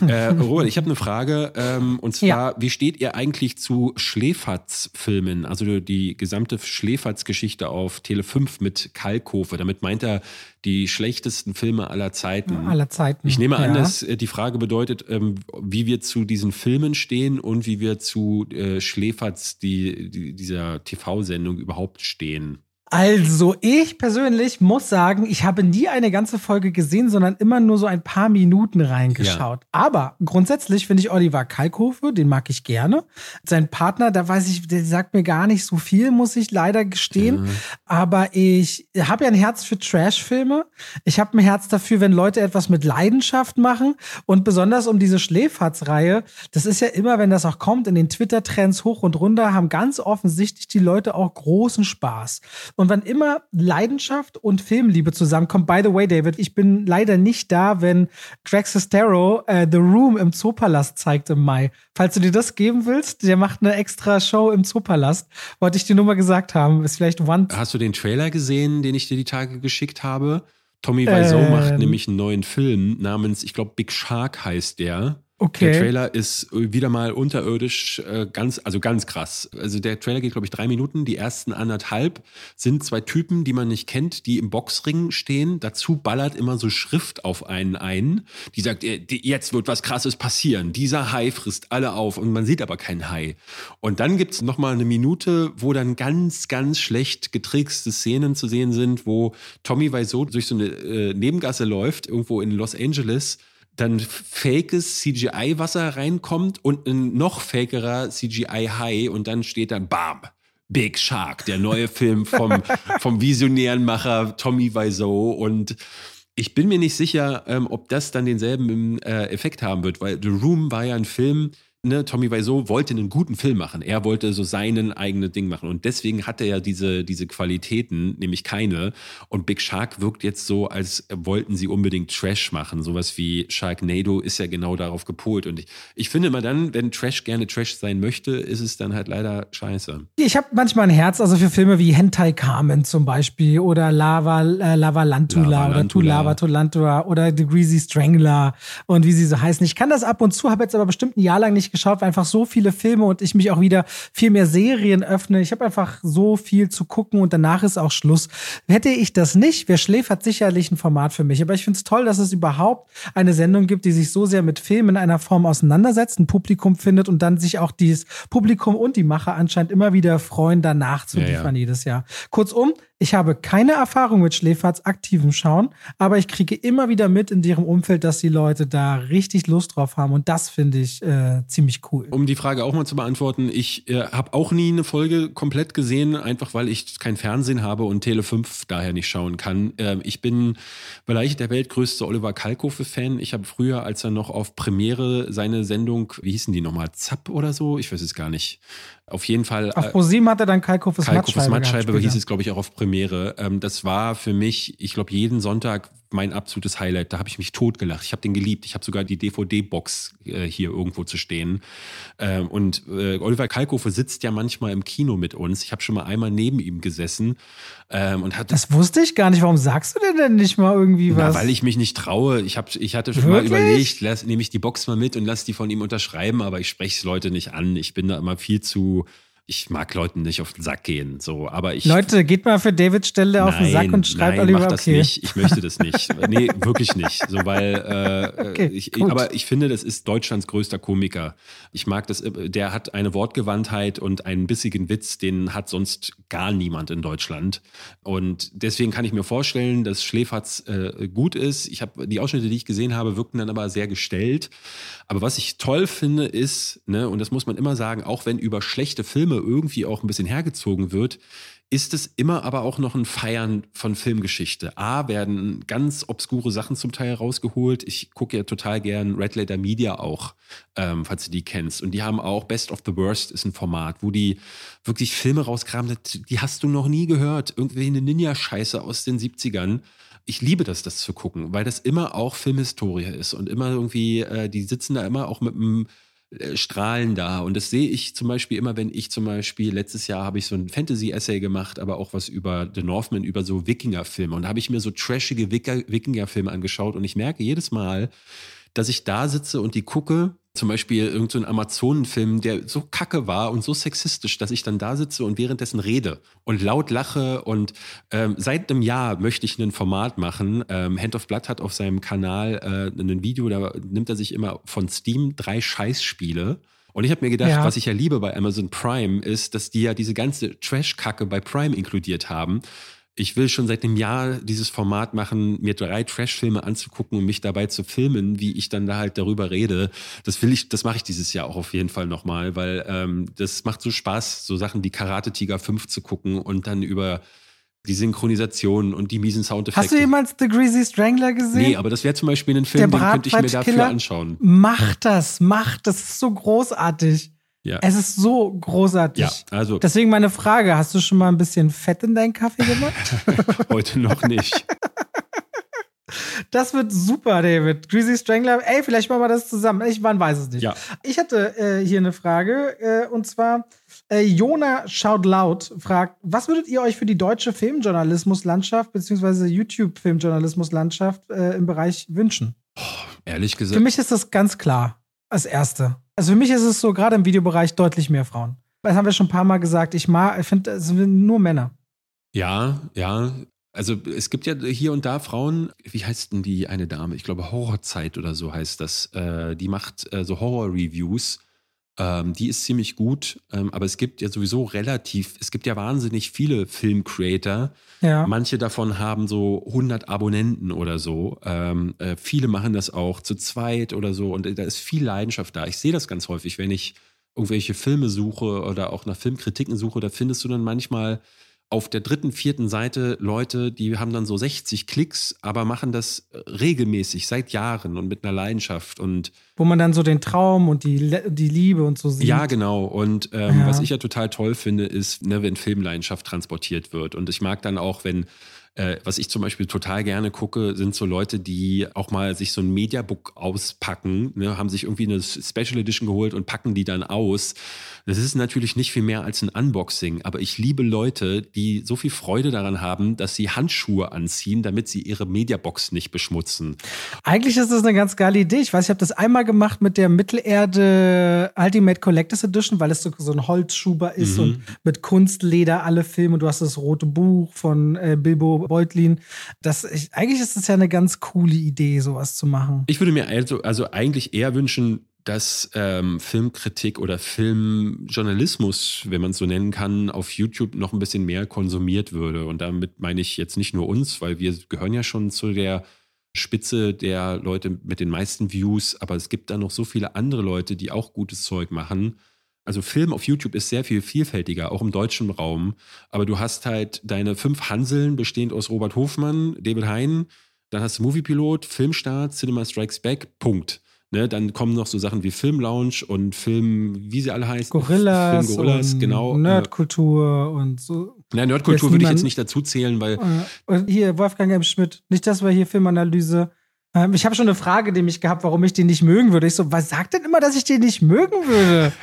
äh, Robert, ich habe eine Frage, ähm, und zwar, Ja. wie steht ihr eigentlich zu Schläferz-Filmen? Also die gesamte Schläferz-Geschichte auf Tele 5 mit Kalkofe. Damit meint er die schlechtesten Filme aller Zeiten. aller Zeiten. Ich nehme an, Ja. dass äh, die Frage bedeutet, ähm, wie wir zu diesen Filmen stehen und wie wir zu äh, Schläferz, die, die, dieser TV-Sendung überhaupt stehen. Also, ich persönlich muss sagen, ich habe nie eine ganze Folge gesehen, sondern immer nur so ein paar Minuten reingeschaut. Aber grundsätzlich finde ich Oliver Kalkofe, den mag ich gerne. Sein Partner, da weiß ich, der sagt mir gar nicht so viel, muss ich leider gestehen. Aber ich habe ja ein Herz für Trash-Filme. Ich habe ein Herz dafür, wenn Leute etwas mit Leidenschaft machen. Und besonders um diese Schläferz-Reihe, das ist ja immer, wenn das auch kommt, in den Twitter-Trends hoch und runter, haben ganz offensichtlich die Leute auch großen Spaß. Und wann immer Leidenschaft und Filmliebe zusammenkommt, by the way, David, ich bin leider nicht da, wenn Greg Sestero äh, The Room im Zoopalast zeigt im Mai. Falls du dir das geben willst, der macht eine extra Show im Zoopalast. Wollte ich dir nur mal gesagt haben. Ist vielleicht one. Hast du den Trailer gesehen, den ich dir die Tage geschickt habe? Tommy Wiseau Ähm. macht nämlich einen neuen Film namens, ich glaube, Big Shark heißt der. Okay. Der Trailer ist äh, wieder mal unterirdisch, äh, ganz, also ganz krass. Also der Trailer geht, glaube ich, drei Minuten. Die ersten anderthalb sind zwei Typen, die man nicht kennt, die im Boxring stehen. Dazu ballert immer so Schrift auf einen ein, die sagt, äh, jetzt wird was Krasses passieren. Dieser Hai frisst alle auf und man sieht aber keinen Hai. Und dann gibt's noch mal eine Minute, wo dann ganz, ganz schlecht getrickste Szenen zu sehen sind, wo Tommy Wiseau durch so eine äh, Nebengasse läuft, irgendwo in Los Angeles dann fakes CGI-Wasser reinkommt und ein noch fakerer CGI-Hai und dann steht dann BAM! Big Shark, der neue Film vom, vom visionären Macher Tommy Wiseau und ich bin mir nicht sicher, ähm, ob das dann denselben äh, Effekt haben wird, weil The Room war ja ein Film, ne, Tommy Wiseau wollte einen guten Film machen. Er wollte so seinen eigenen Ding machen. Und deswegen hat er ja diese, diese Qualitäten, nämlich keine. Und Big Shark wirkt jetzt so, als wollten sie unbedingt Trash machen. Sowas wie Sharknado ist ja genau darauf gepolt. Und ich, ich finde immer dann, wenn Trash gerne Trash sein möchte, ist es dann halt leider scheiße. Ich habe manchmal ein Herz, also für Filme wie Hentai Carmen zum Beispiel oder Lava, äh, Lava Lantula Lava oder Lantula. Tulava Tulantua oder The Greasy Strangler und wie sie so heißen. Ich kann das ab und zu, habe jetzt aber bestimmt ein Jahr lang nicht geschaut, weil einfach so viele Filme und ich mich auch wieder viel mehr Serien öffne. Ich habe einfach so viel zu gucken und danach ist auch Schluss. Hätte ich das nicht, wäre Schläfert sicherlich ein Format für mich. Aber ich finde es toll, dass es überhaupt eine Sendung gibt, die sich so sehr mit Filmen in einer Form auseinandersetzt, ein Publikum findet und dann sich auch dieses Publikum und die Macher anscheinend immer wieder freuen, danach zu Ja, ja. liefern jedes Jahr. Kurzum, ich habe keine Erfahrung mit Schläferts aktivem Schauen, aber ich kriege immer wieder mit in deren Umfeld, dass die Leute da richtig Lust drauf haben und das finde ich äh, ziemlich cool. Um die Frage auch mal zu beantworten, ich äh, habe auch nie eine Folge komplett gesehen, einfach weil ich kein Fernsehen habe und Tele 5 daher nicht schauen kann. Ähm, ich bin vielleicht der weltgrößte Oliver Kalkofe-Fan. Ich habe früher, als er noch auf Premiere seine Sendung, wie hießen die nochmal, Zapp oder so? Ich weiß es gar nicht. Auf jeden Fall. Auf äh, ProSieben hat er dann Kalkofes Kalkofes Mattscheibe Mattscheibe gehabt hieß später. es, glaube ich, auch auf Premiere. Ähm, das war für mich, ich glaube, jeden Sonntag mein absolutes Highlight. Da habe ich mich totgelacht. Ich habe den geliebt. Ich habe sogar die DVD-Box äh, hier irgendwo zu stehen. Ähm, und äh, Oliver Kalkofe sitzt ja manchmal im Kino mit uns. Ich habe schon mal einmal neben ihm gesessen ähm, und hatte Das wusste ich gar nicht. Warum sagst du denn denn nicht mal irgendwie was? na, weil ich mich nicht traue. Ich, hab, ich hatte schon mal Wirklich? überlegt, lass, nehme ich die Box mal mit und lass die von ihm unterschreiben, aber ich spreche es Leute nicht an. Ich bin da immer viel zu, ich mag Leuten nicht auf den Sack gehen. So, aber ich. Leute, geht mal für David Stelle auf den Sack und schreibt nein, Oliver, mach das okay. nicht. Ich möchte das nicht. nee, wirklich nicht. So, weil, äh, Okay, ich, gut. aber ich finde, das ist Deutschlands größter Komiker. Ich mag das, äh, der hat eine Wortgewandtheit und einen bissigen Witz, den hat sonst gar niemand in Deutschland. Und deswegen kann ich mir vorstellen, dass Schläferz äh, gut ist. Ich habe die Ausschnitte, die ich gesehen habe, wirkten dann aber sehr gestellt. Aber was ich toll finde, ist, ne, und das muss man immer sagen, auch wenn über schlechte Filme irgendwie auch ein bisschen hergezogen wird, ist es immer aber auch noch ein Feiern von Filmgeschichte. A, werden ganz obskure Sachen zum Teil rausgeholt. Ich gucke ja total gern Red Letter Media auch, ähm, falls du die kennst. Und die haben auch Best of the Worst ist ein Format, wo die wirklich Filme rauskramen, die hast du noch nie gehört. Irgendwie eine Ninja-Scheiße aus den 70ern. Ich liebe das, das zu gucken, weil das immer auch Filmhistorie ist und immer irgendwie, äh, die sitzen da immer auch mit einem Strahlen da. Und das sehe ich zum Beispiel immer, wenn ich zum Beispiel, letztes Jahr habe ich so ein Fantasy-Essay gemacht, aber auch was über The Northman, über so Wikinger-Filme. Und da habe ich mir so trashige Wikinger-Filme angeschaut und ich merke jedes Mal, dass ich da sitze und die gucke, zum Beispiel irgendein so Amazonenfilm, der so kacke war und so sexistisch, dass ich dann da sitze und währenddessen rede und laut lache. Und ähm, seit einem Jahr möchte ich ein Format machen. Ähm, Hand of Blood hat auf seinem Kanal äh, ein Video, da nimmt er sich immer von Steam drei Scheißspiele. Und ich habe mir gedacht, Ja. was ich ja liebe bei Amazon Prime, ist, dass die ja diese ganze Trash-Kacke bei Prime inkludiert haben. Ich will schon seit einem Jahr dieses Format machen, mir drei Trash-Filme anzugucken und mich dabei zu filmen, wie ich dann da halt darüber rede. Das will ich, das mache ich dieses Jahr auch auf jeden Fall nochmal, weil ähm, das macht so Spaß, so Sachen wie Karate Tiger 5 zu gucken und dann über die Synchronisation und die miesen Soundeffekte. Hast du jemals The Greasy Strangler gesehen? Nee, aber das wäre zum Beispiel ein Film, den könnte ich mir dafür anschauen. Mach das, mach das. ist so großartig. Ja. Es ist so großartig. Ja, also Deswegen meine Frage: Hast du schon mal ein bisschen Fett in deinen Kaffee gemacht? heute noch nicht. Das wird super, David. Greasy Strangler. Ey, vielleicht machen wir das zusammen. Ich, man weiß es nicht. Ja. Ich hatte äh, hier eine Frage äh, und zwar äh, Jona schaut laut fragt, was würdet ihr euch für die deutsche Filmjournalismuslandschaft bzw. YouTube-Filmjournalismuslandschaft äh, im Bereich wünschen? Ehrlich Für gesagt, mich ist das ganz klar als Erste. Also für mich ist es so, gerade im Videobereich deutlich mehr Frauen. Das haben wir schon ein paar Mal gesagt. Ich mag, ich finde, es sind nur Männer. ja, ja. Also es gibt ja hier und da Frauen, wie heißt denn die eine Dame? Ich glaube Horrorzeit oder so heißt das. Äh, die macht äh, so Horror-Reviews. Ähm, die ist ziemlich gut, ähm, aber es gibt ja sowieso relativ, es gibt ja wahnsinnig viele Film-Creator. Ja. Manche davon haben so 100 Abonnenten oder so. Ähm, äh, viele machen das auch zu zweit oder so und äh, da ist viel Leidenschaft da. Ich sehe das ganz häufig, wenn ich irgendwelche Filme suche oder auch nach Filmkritiken suche, da findest du dann manchmal auf der dritten, vierten Seite Leute, die haben dann so 60 Klicks, aber machen das äh, regelmäßig seit Jahren und mit einer Leidenschaft und Wo man dann so den Traum und die, Le- die Liebe und so sieht. ja, genau. Und ähm, Ja. was ich ja total toll finde, ist, ne, wenn Filmleidenschaft transportiert wird. Und ich mag dann auch, wenn, äh, was ich zum Beispiel total gerne gucke, sind so Leute, die auch mal sich so ein Mediabook auspacken, ne, haben sich irgendwie eine Special Edition geholt und packen die dann aus. Das ist natürlich nicht viel mehr als ein Unboxing, aber ich liebe Leute, die so viel Freude daran haben, dass sie Handschuhe anziehen, damit sie ihre Mediabox nicht beschmutzen. Eigentlich ist das eine ganz geile Idee. Ich weiß, ich habe das einmal gemacht mit der Mittelerde Ultimate Collectors Edition, weil es so, so ein Holzschuber ist Mhm. und mit Kunstleder alle Filme. Du hast das rote Buch von äh, Bilbo Beutlin. Das, ich, eigentlich ist das ja eine ganz coole Idee, sowas zu machen. Ich würde mir also, also eigentlich eher wünschen, dass ähm, Filmkritik oder Filmjournalismus, wenn man es so nennen kann, auf YouTube noch ein bisschen mehr konsumiert würde. Und damit meine ich jetzt nicht nur uns, weil wir gehören ja schon zu der Spitze der Leute mit den meisten Views, aber es gibt da noch so viele andere Leute, die auch gutes Zeug machen. Also Film auf YouTube ist sehr viel vielfältiger, auch im deutschen Raum. Aber du hast halt deine fünf Hanseln, bestehend aus Robert Hofmann, David Hein, dann hast du Moviepilot, Filmstart, Cinema Strikes Back, Punkt. Ne, dann kommen noch so Sachen wie Film Lounge und Film, wie sie alle heißen. Gorillas, Film Gorillas, genau. Nerdkultur und so. Nein, Nerdkultur würde ich jetzt nicht dazu zählen, weil Äh, Und hier, Wolfgang M. Schmidt, nicht, dass wir hier Filmanalyse. Ähm, ich habe schon eine Frage, die mich gehabt, warum ich den nicht mögen würde. Ich so, was sagt denn immer, dass ich den nicht mögen würde?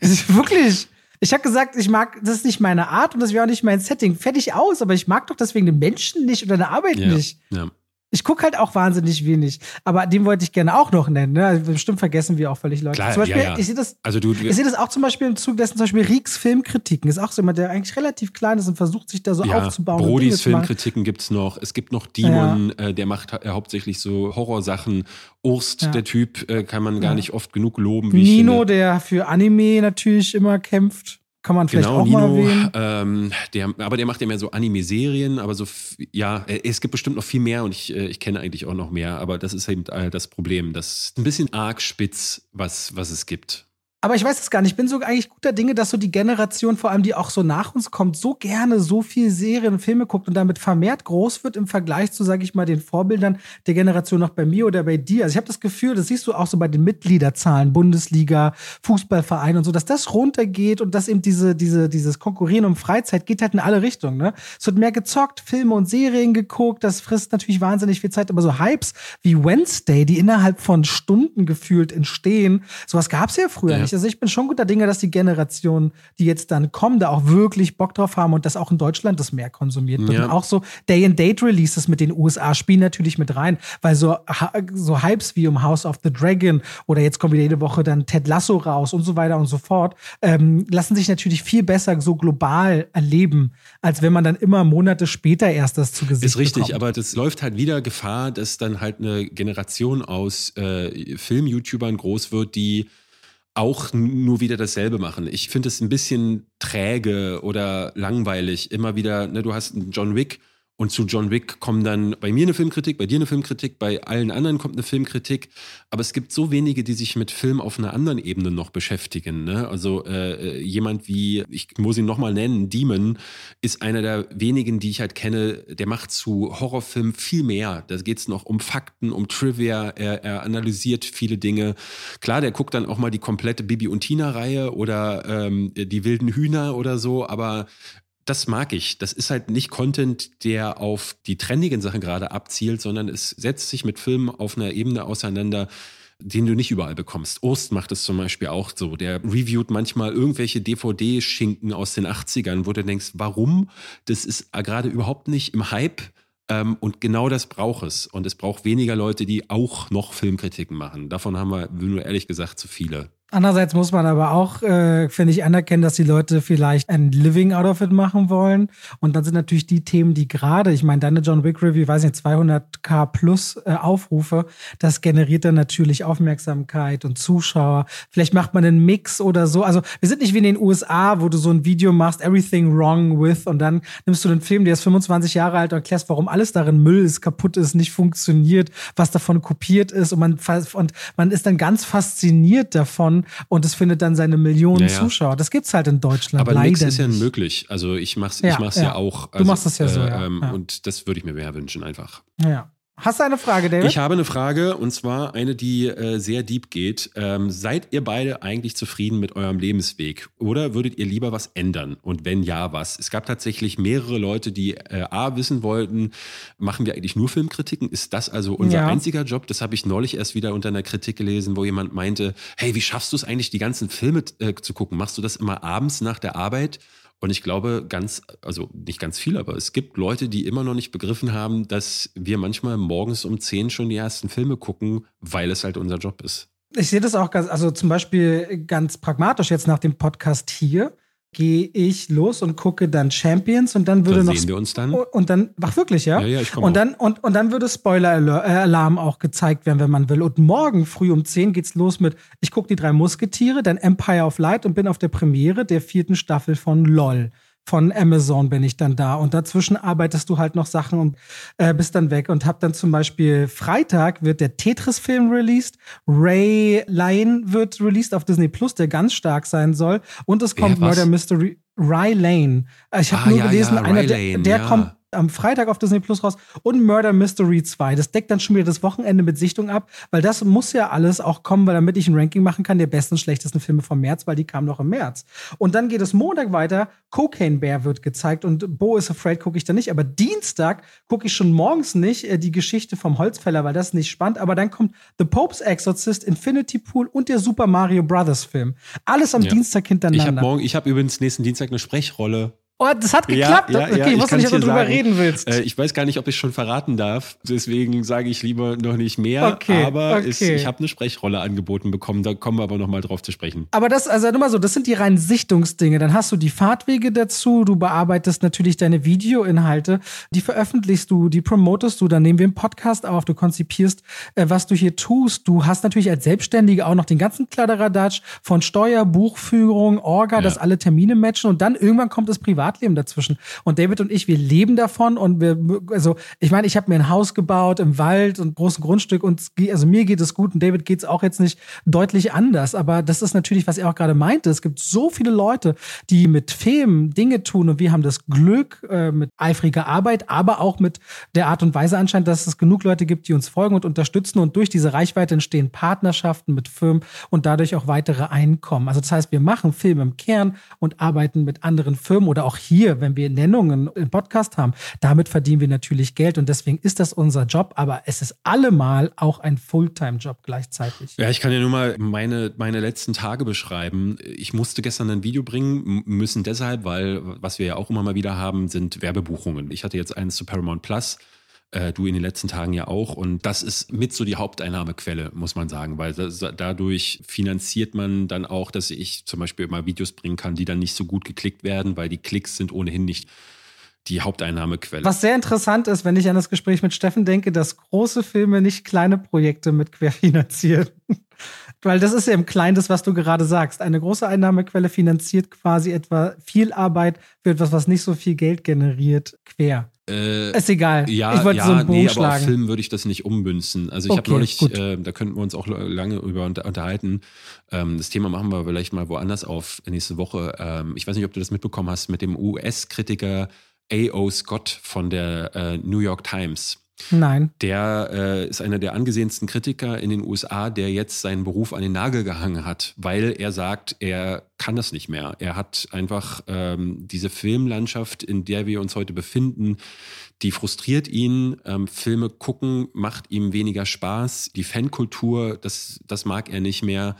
Ich- Wirklich. Ich habe gesagt, ich mag, das ist nicht meine Art und das wäre auch nicht mein Setting. Fertig aus, aber ich mag doch deswegen den Menschen nicht oder eine Arbeit ja, nicht. ja. Ich gucke halt auch wahnsinnig wenig. Aber den wollte ich gerne auch noch nennen. Ne? Also bestimmt vergessen wir auch völlig Leute. Klar, zum Beispiel, ja, ja. ich sehe das Also du, ich sehe das auch zum Beispiel im Zug dessen, zum Beispiel Rieks Filmkritiken. Ist auch so jemand, der eigentlich relativ klein ist und versucht, sich da so ja, aufzubauen. Brodis. Filmkritiken gibt's noch. Es gibt noch Demon, äh, der macht ha- hauptsächlich so Horrorsachen. Urst, der Typ, äh, kann man gar nicht oft genug loben. Nino, der für Anime natürlich immer kämpft. Kann man vielleicht Genau, auch mal Nino, erwähnen. ähm, der, aber der macht ja mehr so Anime-Serien, aber so, ja, äh, es gibt bestimmt noch viel mehr und ich, äh, ich kenne eigentlich auch noch mehr, aber das ist eben äh, das Problem. Das ist ein bisschen arg spitz, was, was es gibt. Aber ich weiß es gar nicht. Ich bin so eigentlich guter Dinge, dass so die Generation, vor allem die auch so nach uns kommt, so gerne so viel Serien und Filme guckt und damit vermehrt groß wird im Vergleich zu, sage ich mal, den Vorbildern der Generation noch bei mir oder bei dir. Also ich habe das Gefühl, das siehst du auch so bei den Mitgliederzahlen, Bundesliga, Fußballverein und so, dass das runtergeht und dass eben diese, diese, dieses Konkurrieren um Freizeit geht halt in alle Richtungen. Ne? Es wird mehr gezockt, Filme und Serien geguckt, das frisst natürlich wahnsinnig viel Zeit, aber so Hypes wie Wednesday, die innerhalb von Stunden gefühlt entstehen, sowas gab es ja früher Ja. nicht. Also ich bin schon guter Dinge, dass die Generation, die jetzt dann kommen, da auch wirklich Bock drauf haben und dass auch in Deutschland das mehr konsumiert wird. Ja. Und auch so Day-and-Date-Releases mit den USA spielen natürlich mit rein, weil so, so Hypes wie um House of the Dragon oder jetzt kommt wieder jede Woche dann Ted Lasso raus und so weiter und so fort, ähm, lassen sich natürlich viel besser so global erleben, als wenn man dann immer Monate später erst das zu Gesicht Ist richtig, bekommt. aber das läuft halt wieder Gefahr, dass dann halt eine Generation aus äh, Film-YouTubern groß wird, die auch nur wieder dasselbe machen. Ich finde es ein bisschen träge oder langweilig. Immer wieder, ne, du hast einen John Wick und zu John Wick kommen dann bei mir eine Filmkritik, bei dir eine Filmkritik, bei allen anderen kommt eine Filmkritik. Aber es gibt so wenige, die sich mit Film auf einer anderen Ebene noch beschäftigen. Ne? Also äh, jemand wie, ich muss ihn nochmal nennen, Demon, ist einer der wenigen, die ich halt kenne, der macht zu Horrorfilmen viel mehr. Da geht es noch um Fakten, um Trivia, er, er analysiert viele Dinge. Klar, der guckt dann auch mal die komplette Bibi und Tina-Reihe oder ähm, die wilden Hühner oder so, aber das mag ich. Das ist halt nicht Content, der auf die trendigen Sachen gerade abzielt, sondern es setzt sich mit Filmen auf einer Ebene auseinander, den du nicht überall bekommst. Ost macht es zum Beispiel auch so. Der reviewt manchmal irgendwelche DVD-Schinken aus den 80ern, wo du denkst, warum? Das ist gerade überhaupt nicht im Hype. Ähm, und genau das braucht es. Und es braucht weniger Leute, die auch noch Filmkritiken machen. Davon haben wir nur ehrlich gesagt zu viele. Andererseits muss man aber auch, äh, finde ich, anerkennen, dass die Leute vielleicht ein Living out of it machen wollen. Und dann sind natürlich die Themen, die gerade, ich meine, deine John Wick Review, weiß nicht, 200k plus äh, Aufrufe, das generiert dann natürlich Aufmerksamkeit und Zuschauer. Vielleicht macht man einen Mix oder so. Also wir sind nicht wie in den USA, wo du so ein Video machst, Everything Wrong with, und dann nimmst du den Film, der ist 25 Jahre alt und erklärst, warum alles darin Müll ist, kaputt ist, nicht funktioniert, was davon kopiert ist und man, und man ist dann ganz fasziniert davon und es findet dann seine Millionen ja, ja. Zuschauer. Das gibt's halt in Deutschland Aber leider nichts ist ja möglich. Also ich mach's, ja, ich mach's ja, ja auch. Also, du machst das ja so, ja. Ähm, und das würde ich mir mehr wünschen einfach. Ja. Hast du eine Frage, David? Ich habe eine Frage und zwar eine, die äh, sehr deep geht. Ähm, seid ihr beide eigentlich zufrieden mit eurem Lebensweg oder würdet ihr lieber was ändern? Und wenn ja, was? Es gab tatsächlich mehrere Leute, die äh, A wissen wollten, machen wir eigentlich nur Filmkritiken? Ist das also unser ja. einziger Job? Das habe ich neulich erst wieder unter einer Kritik gelesen, wo jemand meinte, hey, wie schaffst du es eigentlich, die ganzen Filme äh, zu gucken? Machst du das immer abends nach der Arbeit? Und ich glaube, ganz, also nicht ganz viel, aber es gibt Leute, die immer noch nicht begriffen haben, dass wir manchmal morgens um 10 schon die ersten Filme gucken, weil es halt unser Job ist. Ich sehe das auch ganz, also zum Beispiel ganz pragmatisch jetzt nach dem Podcast hier gehe ich los und gucke dann Champions und dann würde dann noch sehen wir uns dann. Und dann ach wirklich ja? Ja, ja ich komme und dann und, und dann würde Spoiler Alarm auch gezeigt werden wenn man will. Und morgen früh um 10 geht's los mit ich gucke die drei Musketiere dann Empire of Light und bin auf der Premiere der vierten Staffel von LOL von Amazon bin ich dann da und dazwischen arbeitest du halt noch Sachen und äh, bist dann weg und hab dann zum Beispiel Freitag wird der Tetris-Film released, Ray Lane wird released auf Disney Plus, der ganz stark sein soll und es kommt Murder Mystery Ray Lane. Ich habe ah, nur ja, gelesen, ja, einer der, der ja. kommt am Freitag auf Disney Plus raus und Murder Mystery 2. Das deckt dann schon wieder das Wochenende mit Sichtung ab, weil das muss ja alles auch kommen, weil damit ich ein Ranking machen kann der besten und schlechtesten Filme vom März, weil die kamen noch im März. Und dann geht es Montag weiter, Cocaine Bear wird gezeigt und Bo is Afraid gucke ich dann nicht, aber Dienstag gucke ich schon morgens nicht äh, die Geschichte vom Holzfäller, weil das ist nicht spannend, aber dann kommt The Pope's Exorcist, Infinity Pool und der Super Mario Brothers Film. Alles am ja. Dienstag hintereinander. Ich habe morgen, ich habe übrigens nächsten Dienstag eine Sprechrolle Oh, das hat geklappt. Ja, ja, okay, ja, ich wusste nicht, ob du drüber reden willst. Äh, ich weiß gar nicht, ob ich schon verraten darf. Deswegen sage ich lieber noch nicht mehr. Okay, aber okay. Es, ich habe eine Sprechrolle angeboten bekommen. Da kommen wir aber noch mal drauf zu sprechen. Aber das, also nur mal so, das sind die reinen Sichtungsdinge. Dann hast du die Fahrtwege dazu. Du bearbeitest natürlich deine Videoinhalte. Die veröffentlichst du, die promotest du. Dann nehmen wir einen Podcast auf. Du konzipierst, äh, was du hier tust. Du hast natürlich als Selbstständige auch noch den ganzen Kladderadatsch von Steuer, Buchführung, Orga, dass alle Termine matchen. Und dann irgendwann kommt das Privatleben dazwischen. Und David und ich, wir leben davon und wir, also ich meine, ich habe mir ein Haus gebaut im Wald und großen Grundstück und also mir geht es gut und David geht es auch jetzt nicht deutlich anders. Aber das ist natürlich, was er auch gerade meinte. Es gibt so viele Leute, die mit Filmen Dinge tun und wir haben das Glück äh, mit eifriger Arbeit, aber auch mit der Art und Weise anscheinend, dass es genug Leute gibt, die uns folgen und unterstützen und durch diese Reichweite entstehen Partnerschaften mit Firmen und dadurch auch weitere Einkommen. Also das heißt, wir machen Filme im Kern und arbeiten mit anderen Firmen oder auch hier, wenn wir Nennungen im Podcast haben, damit verdienen wir natürlich Geld und deswegen ist das unser Job, aber es ist allemal auch ein Fulltime-Job gleichzeitig. Ja, ich kann ja nur mal meine, meine letzten Tage beschreiben. Ich musste gestern ein Video bringen, müssen deshalb, weil was wir ja auch immer mal wieder haben, sind Werbebuchungen. Ich hatte jetzt eins zu Paramount Plus äh, du in den letzten Tagen ja auch. Und das ist mit so die Haupteinnahmequelle, muss man sagen, weil das, dadurch finanziert man dann auch, dass ich zum Beispiel immer Videos bringen kann, die dann nicht so gut geklickt werden, weil die Klicks sind ohnehin nicht die Haupteinnahmequelle. Was sehr interessant ist, wenn ich an das Gespräch mit Steffen denke, dass große Filme nicht kleine Projekte mit querfinanzieren. Weil das ist ja im Kleinen das, was du gerade sagst. Eine große Einnahmequelle finanziert quasi etwa viel Arbeit für etwas, was nicht so viel Geld generiert, quer. Äh, ist egal. Ja, ich wollte ja, so einen Bogen nee, schlagen. aber auf Film würde ich das nicht ummünzen. Also ich okay, habe neulich, äh, da könnten wir uns auch lange über unterhalten. Ähm, das Thema machen wir vielleicht mal woanders auf nächste Woche. Ähm, ich weiß nicht, ob du das mitbekommen hast mit dem US-Kritiker A.O. Scott von der äh, New York Times. Nein. Der äh, ist einer der angesehensten Kritiker in den USA, der jetzt seinen Beruf an den Nagel gehangen hat, weil er sagt, er kann das nicht mehr. Er hat einfach ähm, diese Filmlandschaft, in der wir uns heute befinden, die frustriert ihn. Ähm, Filme gucken macht ihm weniger Spaß. Die Fankultur, das, das mag er nicht mehr.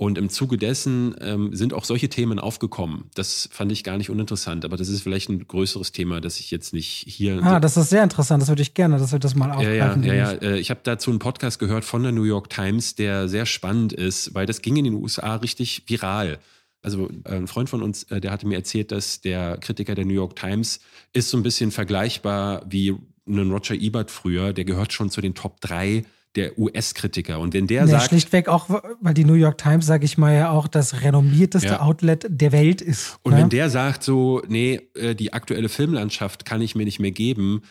Und im Zuge dessen ähm, sind auch solche Themen aufgekommen. Das fand ich gar nicht uninteressant, aber das ist vielleicht ein größeres Thema, das ich jetzt nicht hier. Ah, das ist sehr interessant. Das würde ich gerne, dass wir das mal aufgreifen. Ja, ja, ja, ja. Ich habe dazu einen Podcast gehört von der New York Times, der sehr spannend ist, weil das ging in den USA richtig viral. Also äh, ein Freund von uns, äh, der hatte mir erzählt, dass der Kritiker der New York Times ist so ein bisschen vergleichbar wie ein Roger Ebert früher. Der gehört schon zu den Top 3 der US-Kritiker. Und wenn der nee, sagt. Schlichtweg auch, weil die New York Times, sage ich mal, ja auch das renommierteste ja. Outlet der Welt ist. Und ne? wenn der sagt so, nee, äh, die aktuelle Filmlandschaft kann ich mir nicht mehr geben,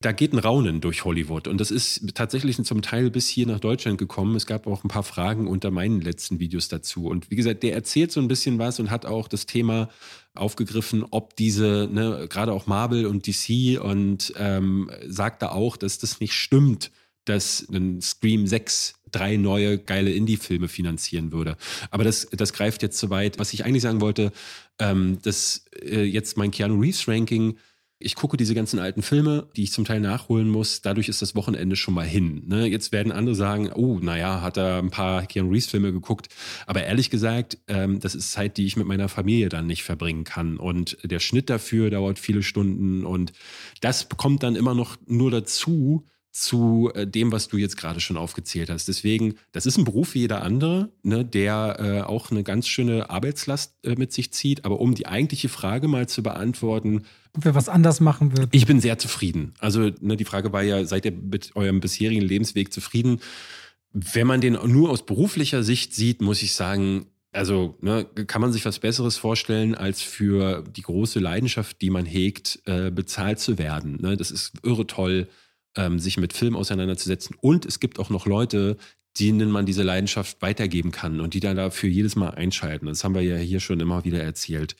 da geht ein Raunen durch Hollywood. Und das ist tatsächlich zum Teil bis hier nach Deutschland gekommen. Es gab auch ein paar Fragen unter meinen letzten Videos dazu. Und wie gesagt, der erzählt so ein bisschen was und hat auch das Thema aufgegriffen, ob diese, ne, gerade auch Marvel und DC und ähm, sagt da auch, dass das nicht stimmt, dass ein Scream 6 drei neue geile Indie-Filme finanzieren würde. Aber das, das greift jetzt zu weit. Was ich eigentlich sagen wollte, ähm, dass äh, jetzt mein Keanu Reeves-Ranking, ich gucke diese ganzen alten Filme, die ich zum Teil nachholen muss. Dadurch ist das Wochenende schon mal hin. Ne? Jetzt werden andere sagen, oh, naja, hat er ein paar Keanu Reeves-Filme geguckt. Aber ehrlich gesagt, ähm, das ist Zeit, die ich mit meiner Familie dann nicht verbringen kann. Und der Schnitt dafür dauert viele Stunden. Und das kommt dann immer noch nur dazu, zu äh, dem, was du jetzt gerade schon aufgezählt hast. Deswegen, das ist ein Beruf wie jeder andere, ne, der äh, auch eine ganz schöne Arbeitslast äh, mit sich zieht. Aber um die eigentliche Frage mal zu beantworten, ob wir was anders machen würden. Ich bin sehr zufrieden. Also ne, die Frage war ja, seid ihr mit eurem bisherigen Lebensweg zufrieden? Wenn man den nur aus beruflicher Sicht sieht, muss ich sagen, also ne, kann man sich was Besseres vorstellen, als für die große Leidenschaft, die man hegt, äh, bezahlt zu werden. Ne? Das ist irre toll ähm, sich mit Film auseinanderzusetzen. Und es gibt auch noch Leute, denen man diese Leidenschaft weitergeben kann und die dann dafür jedes Mal einschalten. Das haben wir ja hier schon immer wieder erzählt.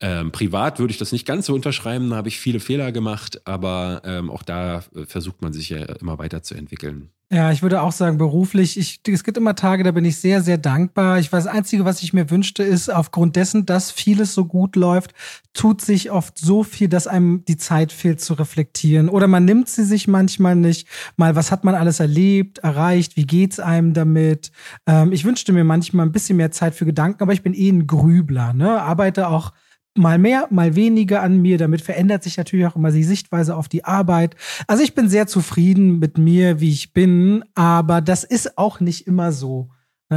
Ähm, privat würde ich das nicht ganz so unterschreiben, da habe ich viele Fehler gemacht, aber ähm, auch da äh, versucht man sich ja immer weiterzuentwickeln. Ja, ich würde auch sagen, beruflich, ich, es gibt immer Tage, da bin ich sehr, sehr dankbar. Ich weiß, das Einzige, was ich mir wünschte, ist, aufgrund dessen, dass vieles so gut läuft, tut sich oft so viel, dass einem die Zeit fehlt zu reflektieren. Oder man nimmt sie sich manchmal nicht. Mal, was hat man alles erlebt, erreicht, wie geht's einem damit? Ähm, ich wünschte mir manchmal ein bisschen mehr Zeit für Gedanken, aber ich bin eh ein Grübler, ne? Arbeite auch mal mehr, mal weniger an mir. Damit verändert sich natürlich auch immer die Sichtweise auf die Arbeit. Also ich bin sehr zufrieden mit mir, wie ich bin, aber das ist auch nicht immer so.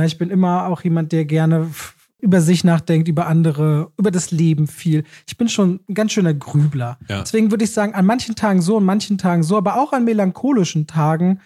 Ich bin immer auch jemand, der gerne über sich nachdenkt, über andere, über das Leben viel. Ich bin schon ein ganz schöner Grübler. Ja. Deswegen würde ich sagen, an manchen Tagen so, an manchen Tagen so, aber auch an melancholischen Tagen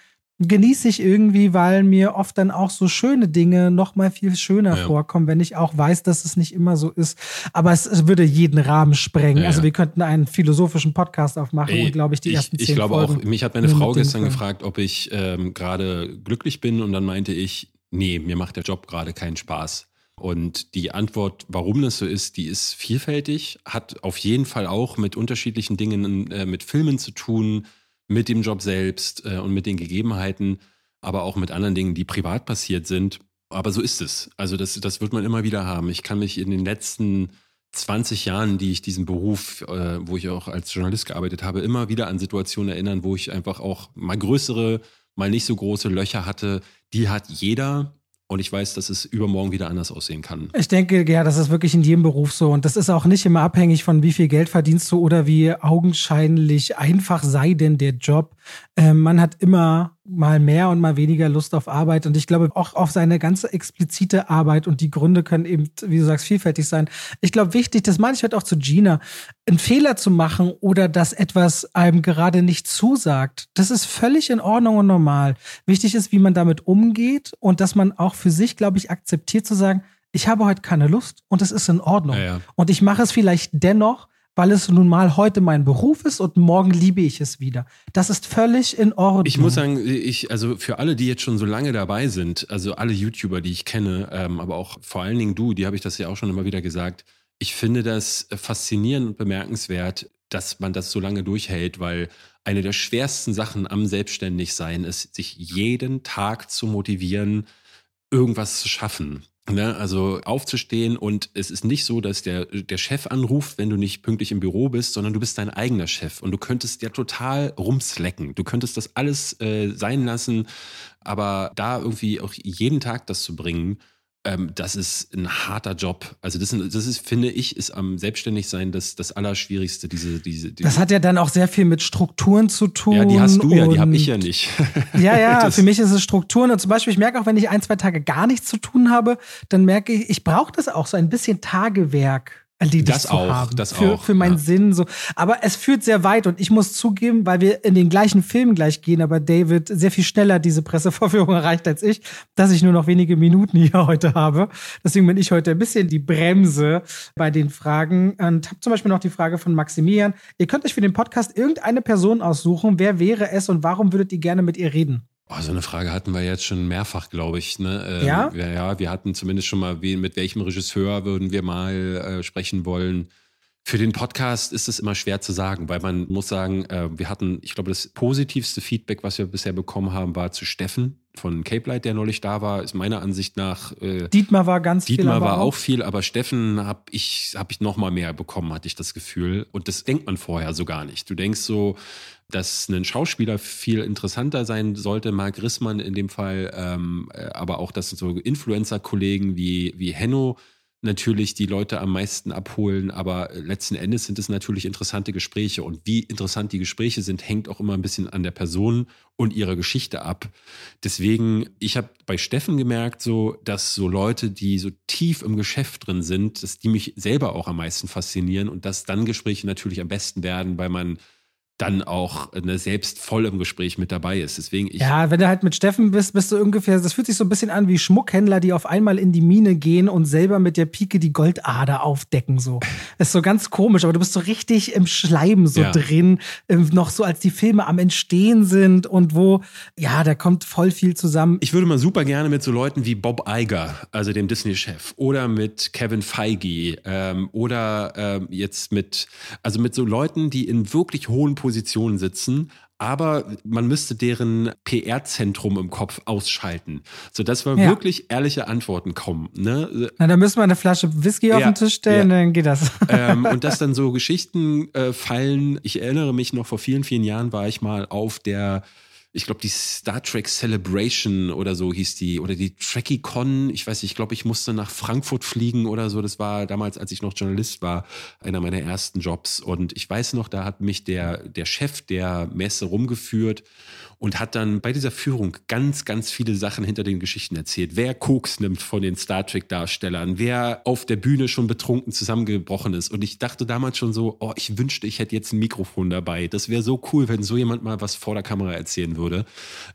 genieße ich irgendwie, weil mir oft dann auch so schöne Dinge noch mal viel schöner ja. vorkommen, wenn ich auch weiß, dass es nicht immer so ist. Aber es, es würde jeden Rahmen sprengen. Ja. Also wir könnten einen philosophischen Podcast aufmachen Ey, und glaube ich die ersten ich, zehn Ich glaube Folgen auch. Mich hat meine Frau gestern gefragt, ob ich ähm, gerade glücklich bin und dann meinte ich, nee, mir macht der Job gerade keinen Spaß. Und die Antwort, warum das so ist, die ist vielfältig, hat auf jeden Fall auch mit unterschiedlichen Dingen, äh, mit Filmen zu tun, mit dem Job selbst äh, und mit den Gegebenheiten, aber auch mit anderen Dingen, die privat passiert sind. Aber so ist es. Also das, das wird man immer wieder haben. Ich kann mich in den letzten 20 Jahren, die ich diesen Beruf, äh, wo ich auch als Journalist gearbeitet habe, immer wieder an Situationen erinnern, wo ich einfach auch mal größere, mal nicht so große Löcher hatte. Die hat jeder. Und ich weiß, dass es übermorgen wieder anders aussehen kann. Ich denke, ja, das ist wirklich in jedem Beruf so. Und das ist auch nicht immer abhängig von, wie viel Geld verdienst du oder wie augenscheinlich einfach sei denn der Job. Ähm, man hat immer mal mehr und mal weniger Lust auf Arbeit. Und ich glaube auch auf seine ganze explizite Arbeit und die Gründe können eben, wie du sagst, vielfältig sein. Ich glaube, wichtig, das meine ich halt auch zu Gina, einen Fehler zu machen oder dass etwas einem gerade nicht zusagt, das ist völlig in Ordnung und normal. Wichtig ist, wie man damit umgeht und dass man auch für sich, glaube ich, akzeptiert zu sagen, ich habe heute keine Lust und es ist in Ordnung. Ja, ja. Und ich mache es vielleicht dennoch, weil es nun mal heute mein Beruf ist und morgen liebe ich es wieder. Das ist völlig in Ordnung. Ich muss sagen, ich, also für alle, die jetzt schon so lange dabei sind, also alle YouTuber, die ich kenne, ähm, aber auch vor allen Dingen du, die habe ich das ja auch schon immer wieder gesagt, ich finde das faszinierend und bemerkenswert, dass man das so lange durchhält, weil eine der schwersten Sachen am Selbstständigsein ist, sich jeden Tag zu motivieren, irgendwas zu schaffen. Ne, also aufzustehen und es ist nicht so, dass der, der Chef anruft, wenn du nicht pünktlich im Büro bist, sondern du bist dein eigener Chef und du könntest ja total rumslecken. Du könntest das alles äh, sein lassen, aber da irgendwie auch jeden Tag das zu bringen, ähm, das ist ein harter Job. Also das, das ist, finde ich, ist am Selbstständigsein das, das Allerschwierigste. Diese, diese, diese Das hat ja dann auch sehr viel mit Strukturen zu tun. ja, die hast du ja, die habe ich ja nicht. Ja, ja, für mich ist es Strukturen. Und zum Beispiel, ich merke auch, wenn ich ein, zwei Tage gar nichts zu tun habe, dann merke ich, ich brauche das auch so ein bisschen Tagewerk. Erledigt Das zu auch, haben. das für, auch, Für meinen ja. Sinn so. Aber es führt sehr weit und ich muss zugeben, weil wir in den gleichen Film gleich gehen, aber David sehr viel schneller diese Pressevorführung erreicht als ich, dass ich nur noch wenige Minuten hier heute habe. Deswegen bin ich heute ein bisschen die Bremse bei den Fragen und habe zum Beispiel noch die Frage von Maximilian. Ihr könnt euch für den Podcast irgendeine Person aussuchen. Wer wäre es und warum würdet ihr gerne mit ihr reden? Oh, so eine Frage hatten wir jetzt schon mehrfach, glaube ich. Ne? Ähm, Ja? wir- Ja, wir hatten zumindest schon mal, wen, mit welchem Regisseur würden wir mal äh, sprechen wollen. Für den Podcast ist es immer schwer zu sagen, weil man muss sagen, äh, wir hatten, ich glaube, das positivste Feedback, was wir bisher bekommen haben, war zu Steffen von Cape Light, der neulich da war, ist meiner Ansicht nach äh, Dietmar war ganz viel. Dietmar war auch viel, aber Steffen habe ich, hab ich noch mal mehr bekommen, hatte ich das Gefühl. Und das denkt man vorher so gar nicht. Du denkst so, dass ein Schauspieler viel interessanter sein sollte, Marc Rissmann in dem Fall, ähm, äh, aber auch, dass so Influencer-Kollegen wie, wie Henno natürlich die Leute am meisten abholen, aber letzten Endes sind es natürlich interessante Gespräche und wie interessant die Gespräche sind, hängt auch immer ein bisschen an der Person und ihrer Geschichte ab. Deswegen, ich habe bei Steffen gemerkt, so, dass so Leute, die so tief im Geschäft drin sind, dass die mich selber auch am meisten faszinieren und dass dann Gespräche natürlich am besten werden, weil man dann auch ne, selbst voll im Gespräch mit dabei ist. Deswegen, ich, Ja, wenn du halt mit Steffen bist, bist du ungefähr, das fühlt sich so ein bisschen an wie Schmuckhändler, die auf einmal in die Mine gehen und selber mit der Pike die Goldader aufdecken. So. Ist so ganz komisch, aber du bist so richtig im Schleim so Ja. drin, ähm, noch so als die Filme am Entstehen sind und wo, ja, da kommt voll viel zusammen. Ich würde mal super gerne mit so Leuten wie Bob Iger, also dem Disney-Chef, oder mit Kevin Feige ähm, oder ähm, jetzt mit, also mit so Leuten, die in wirklich hohen Positionen sitzen, aber man müsste deren PR-Zentrum im Kopf ausschalten, sodass wir Ja. wirklich ehrliche Antworten kommen. Ne? Na, da müssen wir eine Flasche Whisky auf Ja, den Tisch stellen, ja. dann geht das. ähm, und dass dann so Geschichten äh, fallen. Ich erinnere mich noch, vor vielen, vielen Jahren war ich mal auf der, ich glaube, die Star Trek Celebration oder so hieß die, oder die TrekkyCon. Ich weiß nicht, ich glaube, ich musste nach Frankfurt fliegen oder so. Das war damals, als ich noch Journalist war, einer meiner ersten Jobs. Und ich weiß noch, da hat mich der, der Chef der Messe rumgeführt und hat dann bei dieser Führung ganz, ganz viele Sachen hinter den Geschichten erzählt. Wer Koks nimmt von den Star Trek-Darstellern, wer auf der Bühne schon betrunken zusammengebrochen ist. Und ich dachte damals schon so, oh, ich wünschte, ich hätte jetzt ein Mikrofon dabei. Das wäre so cool, wenn so jemand mal was vor der Kamera erzählen würde.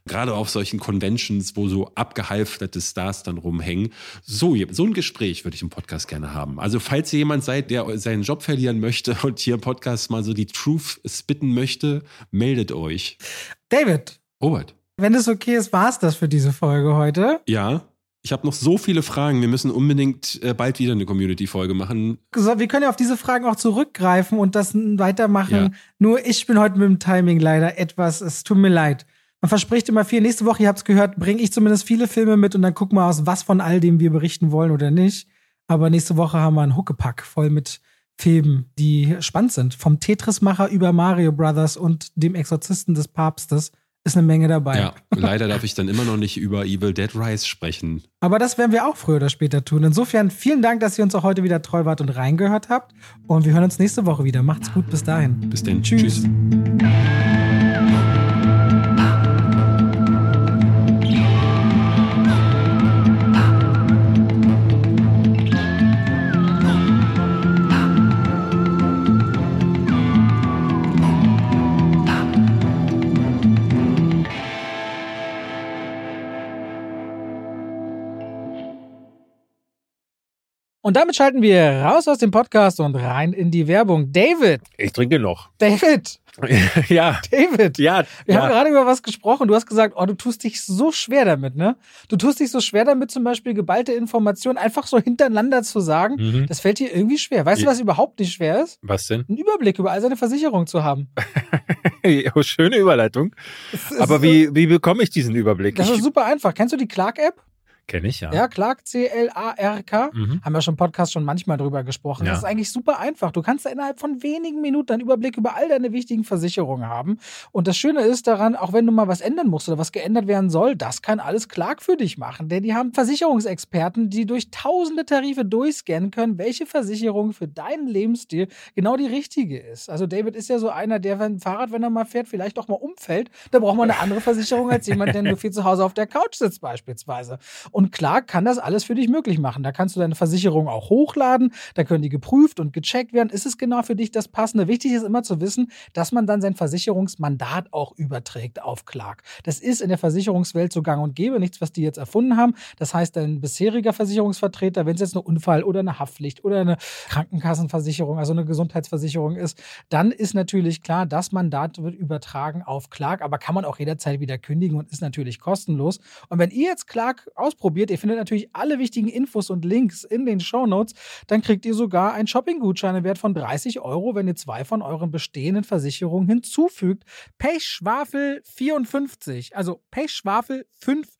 Gerade auf solchen Conventions, wo so abgehalfterte Stars dann rumhängen. So, so ein Gespräch würde ich im Podcast gerne haben. Also, falls ihr jemand seid, der seinen Job verlieren möchte und hier im Podcast mal so die Truth spitten möchte, meldet euch. David, Robert. wenn es okay ist, war es das für diese Folge heute. Ja, ich habe noch so viele Fragen. Wir müssen unbedingt äh, bald wieder eine Community-Folge machen. So, wir können ja auf diese Fragen auch zurückgreifen und das weitermachen. Ja. Nur ich bin heute mit dem Timing leider etwas, es tut mir leid. Man verspricht immer viel. Nächste Woche, ihr habt es gehört, bringe ich zumindest viele Filme mit und dann gucken wir aus, was von all dem wir berichten wollen oder nicht. Aber nächste Woche haben wir einen Huckepack voll mit Filmen, die spannend sind. Vom Tetris-Macher über Mario Brothers und dem Exorzisten des Papstes ist eine Menge dabei. Ja, leider darf ich dann immer noch nicht über Evil Dead Rise sprechen. Aber das werden wir auch früher oder später tun. Insofern vielen Dank, dass ihr uns auch heute wieder treu wart und reingehört habt. Und wir hören uns nächste Woche wieder. Macht's gut, bis dahin. Bis dann. Tschüss. Tschüss. Und damit schalten wir raus aus dem Podcast und rein in die Werbung. David, Ich trinke noch. David, ja. David. Ja, Wir haben ja. gerade über was gesprochen. Du hast gesagt, oh, du tust dich so schwer damit, ne? Du tust dich so schwer damit, zum Beispiel geballte Informationen einfach so hintereinander zu sagen. Mhm. Das fällt dir irgendwie schwer. Weißt du, Ja. was überhaupt nicht schwer ist? Was denn? Einen Überblick über all seine Versicherungen zu haben. Oh, Schöne Überleitung. Aber wie, wie bekomme ich diesen Überblick? Das ist super einfach. Kennst du die Clark-App? Kenne ich, ja. Ja, Clark, C-L-A-R-K. Mhm. Haben wir schon im Podcast schon manchmal drüber gesprochen. Ja. Das ist eigentlich super einfach. Du kannst da innerhalb von wenigen Minuten einen Überblick über all deine wichtigen Versicherungen haben. Und das Schöne ist daran, auch wenn du mal was ändern musst oder was geändert werden soll, das kann alles Clark für dich machen. Denn die haben Versicherungsexperten, die durch tausende Tarife durchscannen können, welche Versicherung für deinen Lebensstil genau die richtige ist. Also David ist ja so einer, der, wenn Fahrrad, wenn er mal fährt, vielleicht auch mal umfällt, da braucht man eine andere Versicherung als jemand, der nur viel zu Hause auf der Couch sitzt beispielsweise. Und Clark kann das alles für dich möglich machen. Da kannst du deine Versicherung auch hochladen, da können die geprüft und gecheckt werden. Ist es genau für dich das Passende? Wichtig ist immer zu wissen, dass man dann sein Versicherungsmandat auch überträgt auf Clark. Das ist in der Versicherungswelt so gang und gäbe, nichts, was die jetzt erfunden haben. Das heißt, dein bisheriger Versicherungsvertreter, wenn es jetzt eine Unfall oder eine Haftpflicht oder eine Krankenkassenversicherung, also eine Gesundheitsversicherung ist, dann ist natürlich klar, das Mandat wird übertragen auf Clark, aber kann man auch jederzeit wieder kündigen und ist natürlich kostenlos. Und wenn ihr jetzt Clark ausprobiert, ihr findet natürlich alle wichtigen Infos und Links in den Shownotes, dann kriegt ihr sogar einen Shopping-Gutschein im Wert von 30 Euro, wenn ihr zwei von euren bestehenden Versicherungen hinzufügt. Pechschwafel 54, also Pechschwafel 54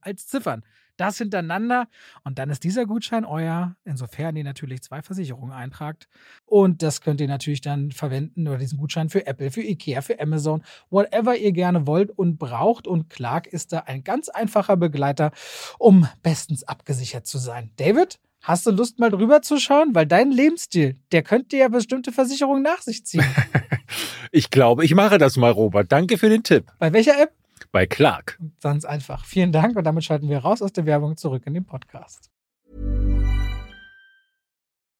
als Ziffern. Das hintereinander und dann ist dieser Gutschein euer, insofern ihr natürlich zwei Versicherungen eintragt. Und das könnt ihr natürlich dann verwenden oder diesen Gutschein für Apple, für Ikea, für Amazon, whatever ihr gerne wollt und braucht. Und Clark ist da ein ganz einfacher Begleiter, um bestens abgesichert zu sein. David, hast du Lust mal drüber zu schauen? Weil dein Lebensstil, der könnte ja bestimmte Versicherungen nach sich ziehen. Ich glaube, ich mache das mal, Robert. Danke für den Tipp. Bei welcher App? Bei Clark. Ganz einfach. Vielen Dank und damit schalten wir raus aus der Werbung zurück in den Podcast.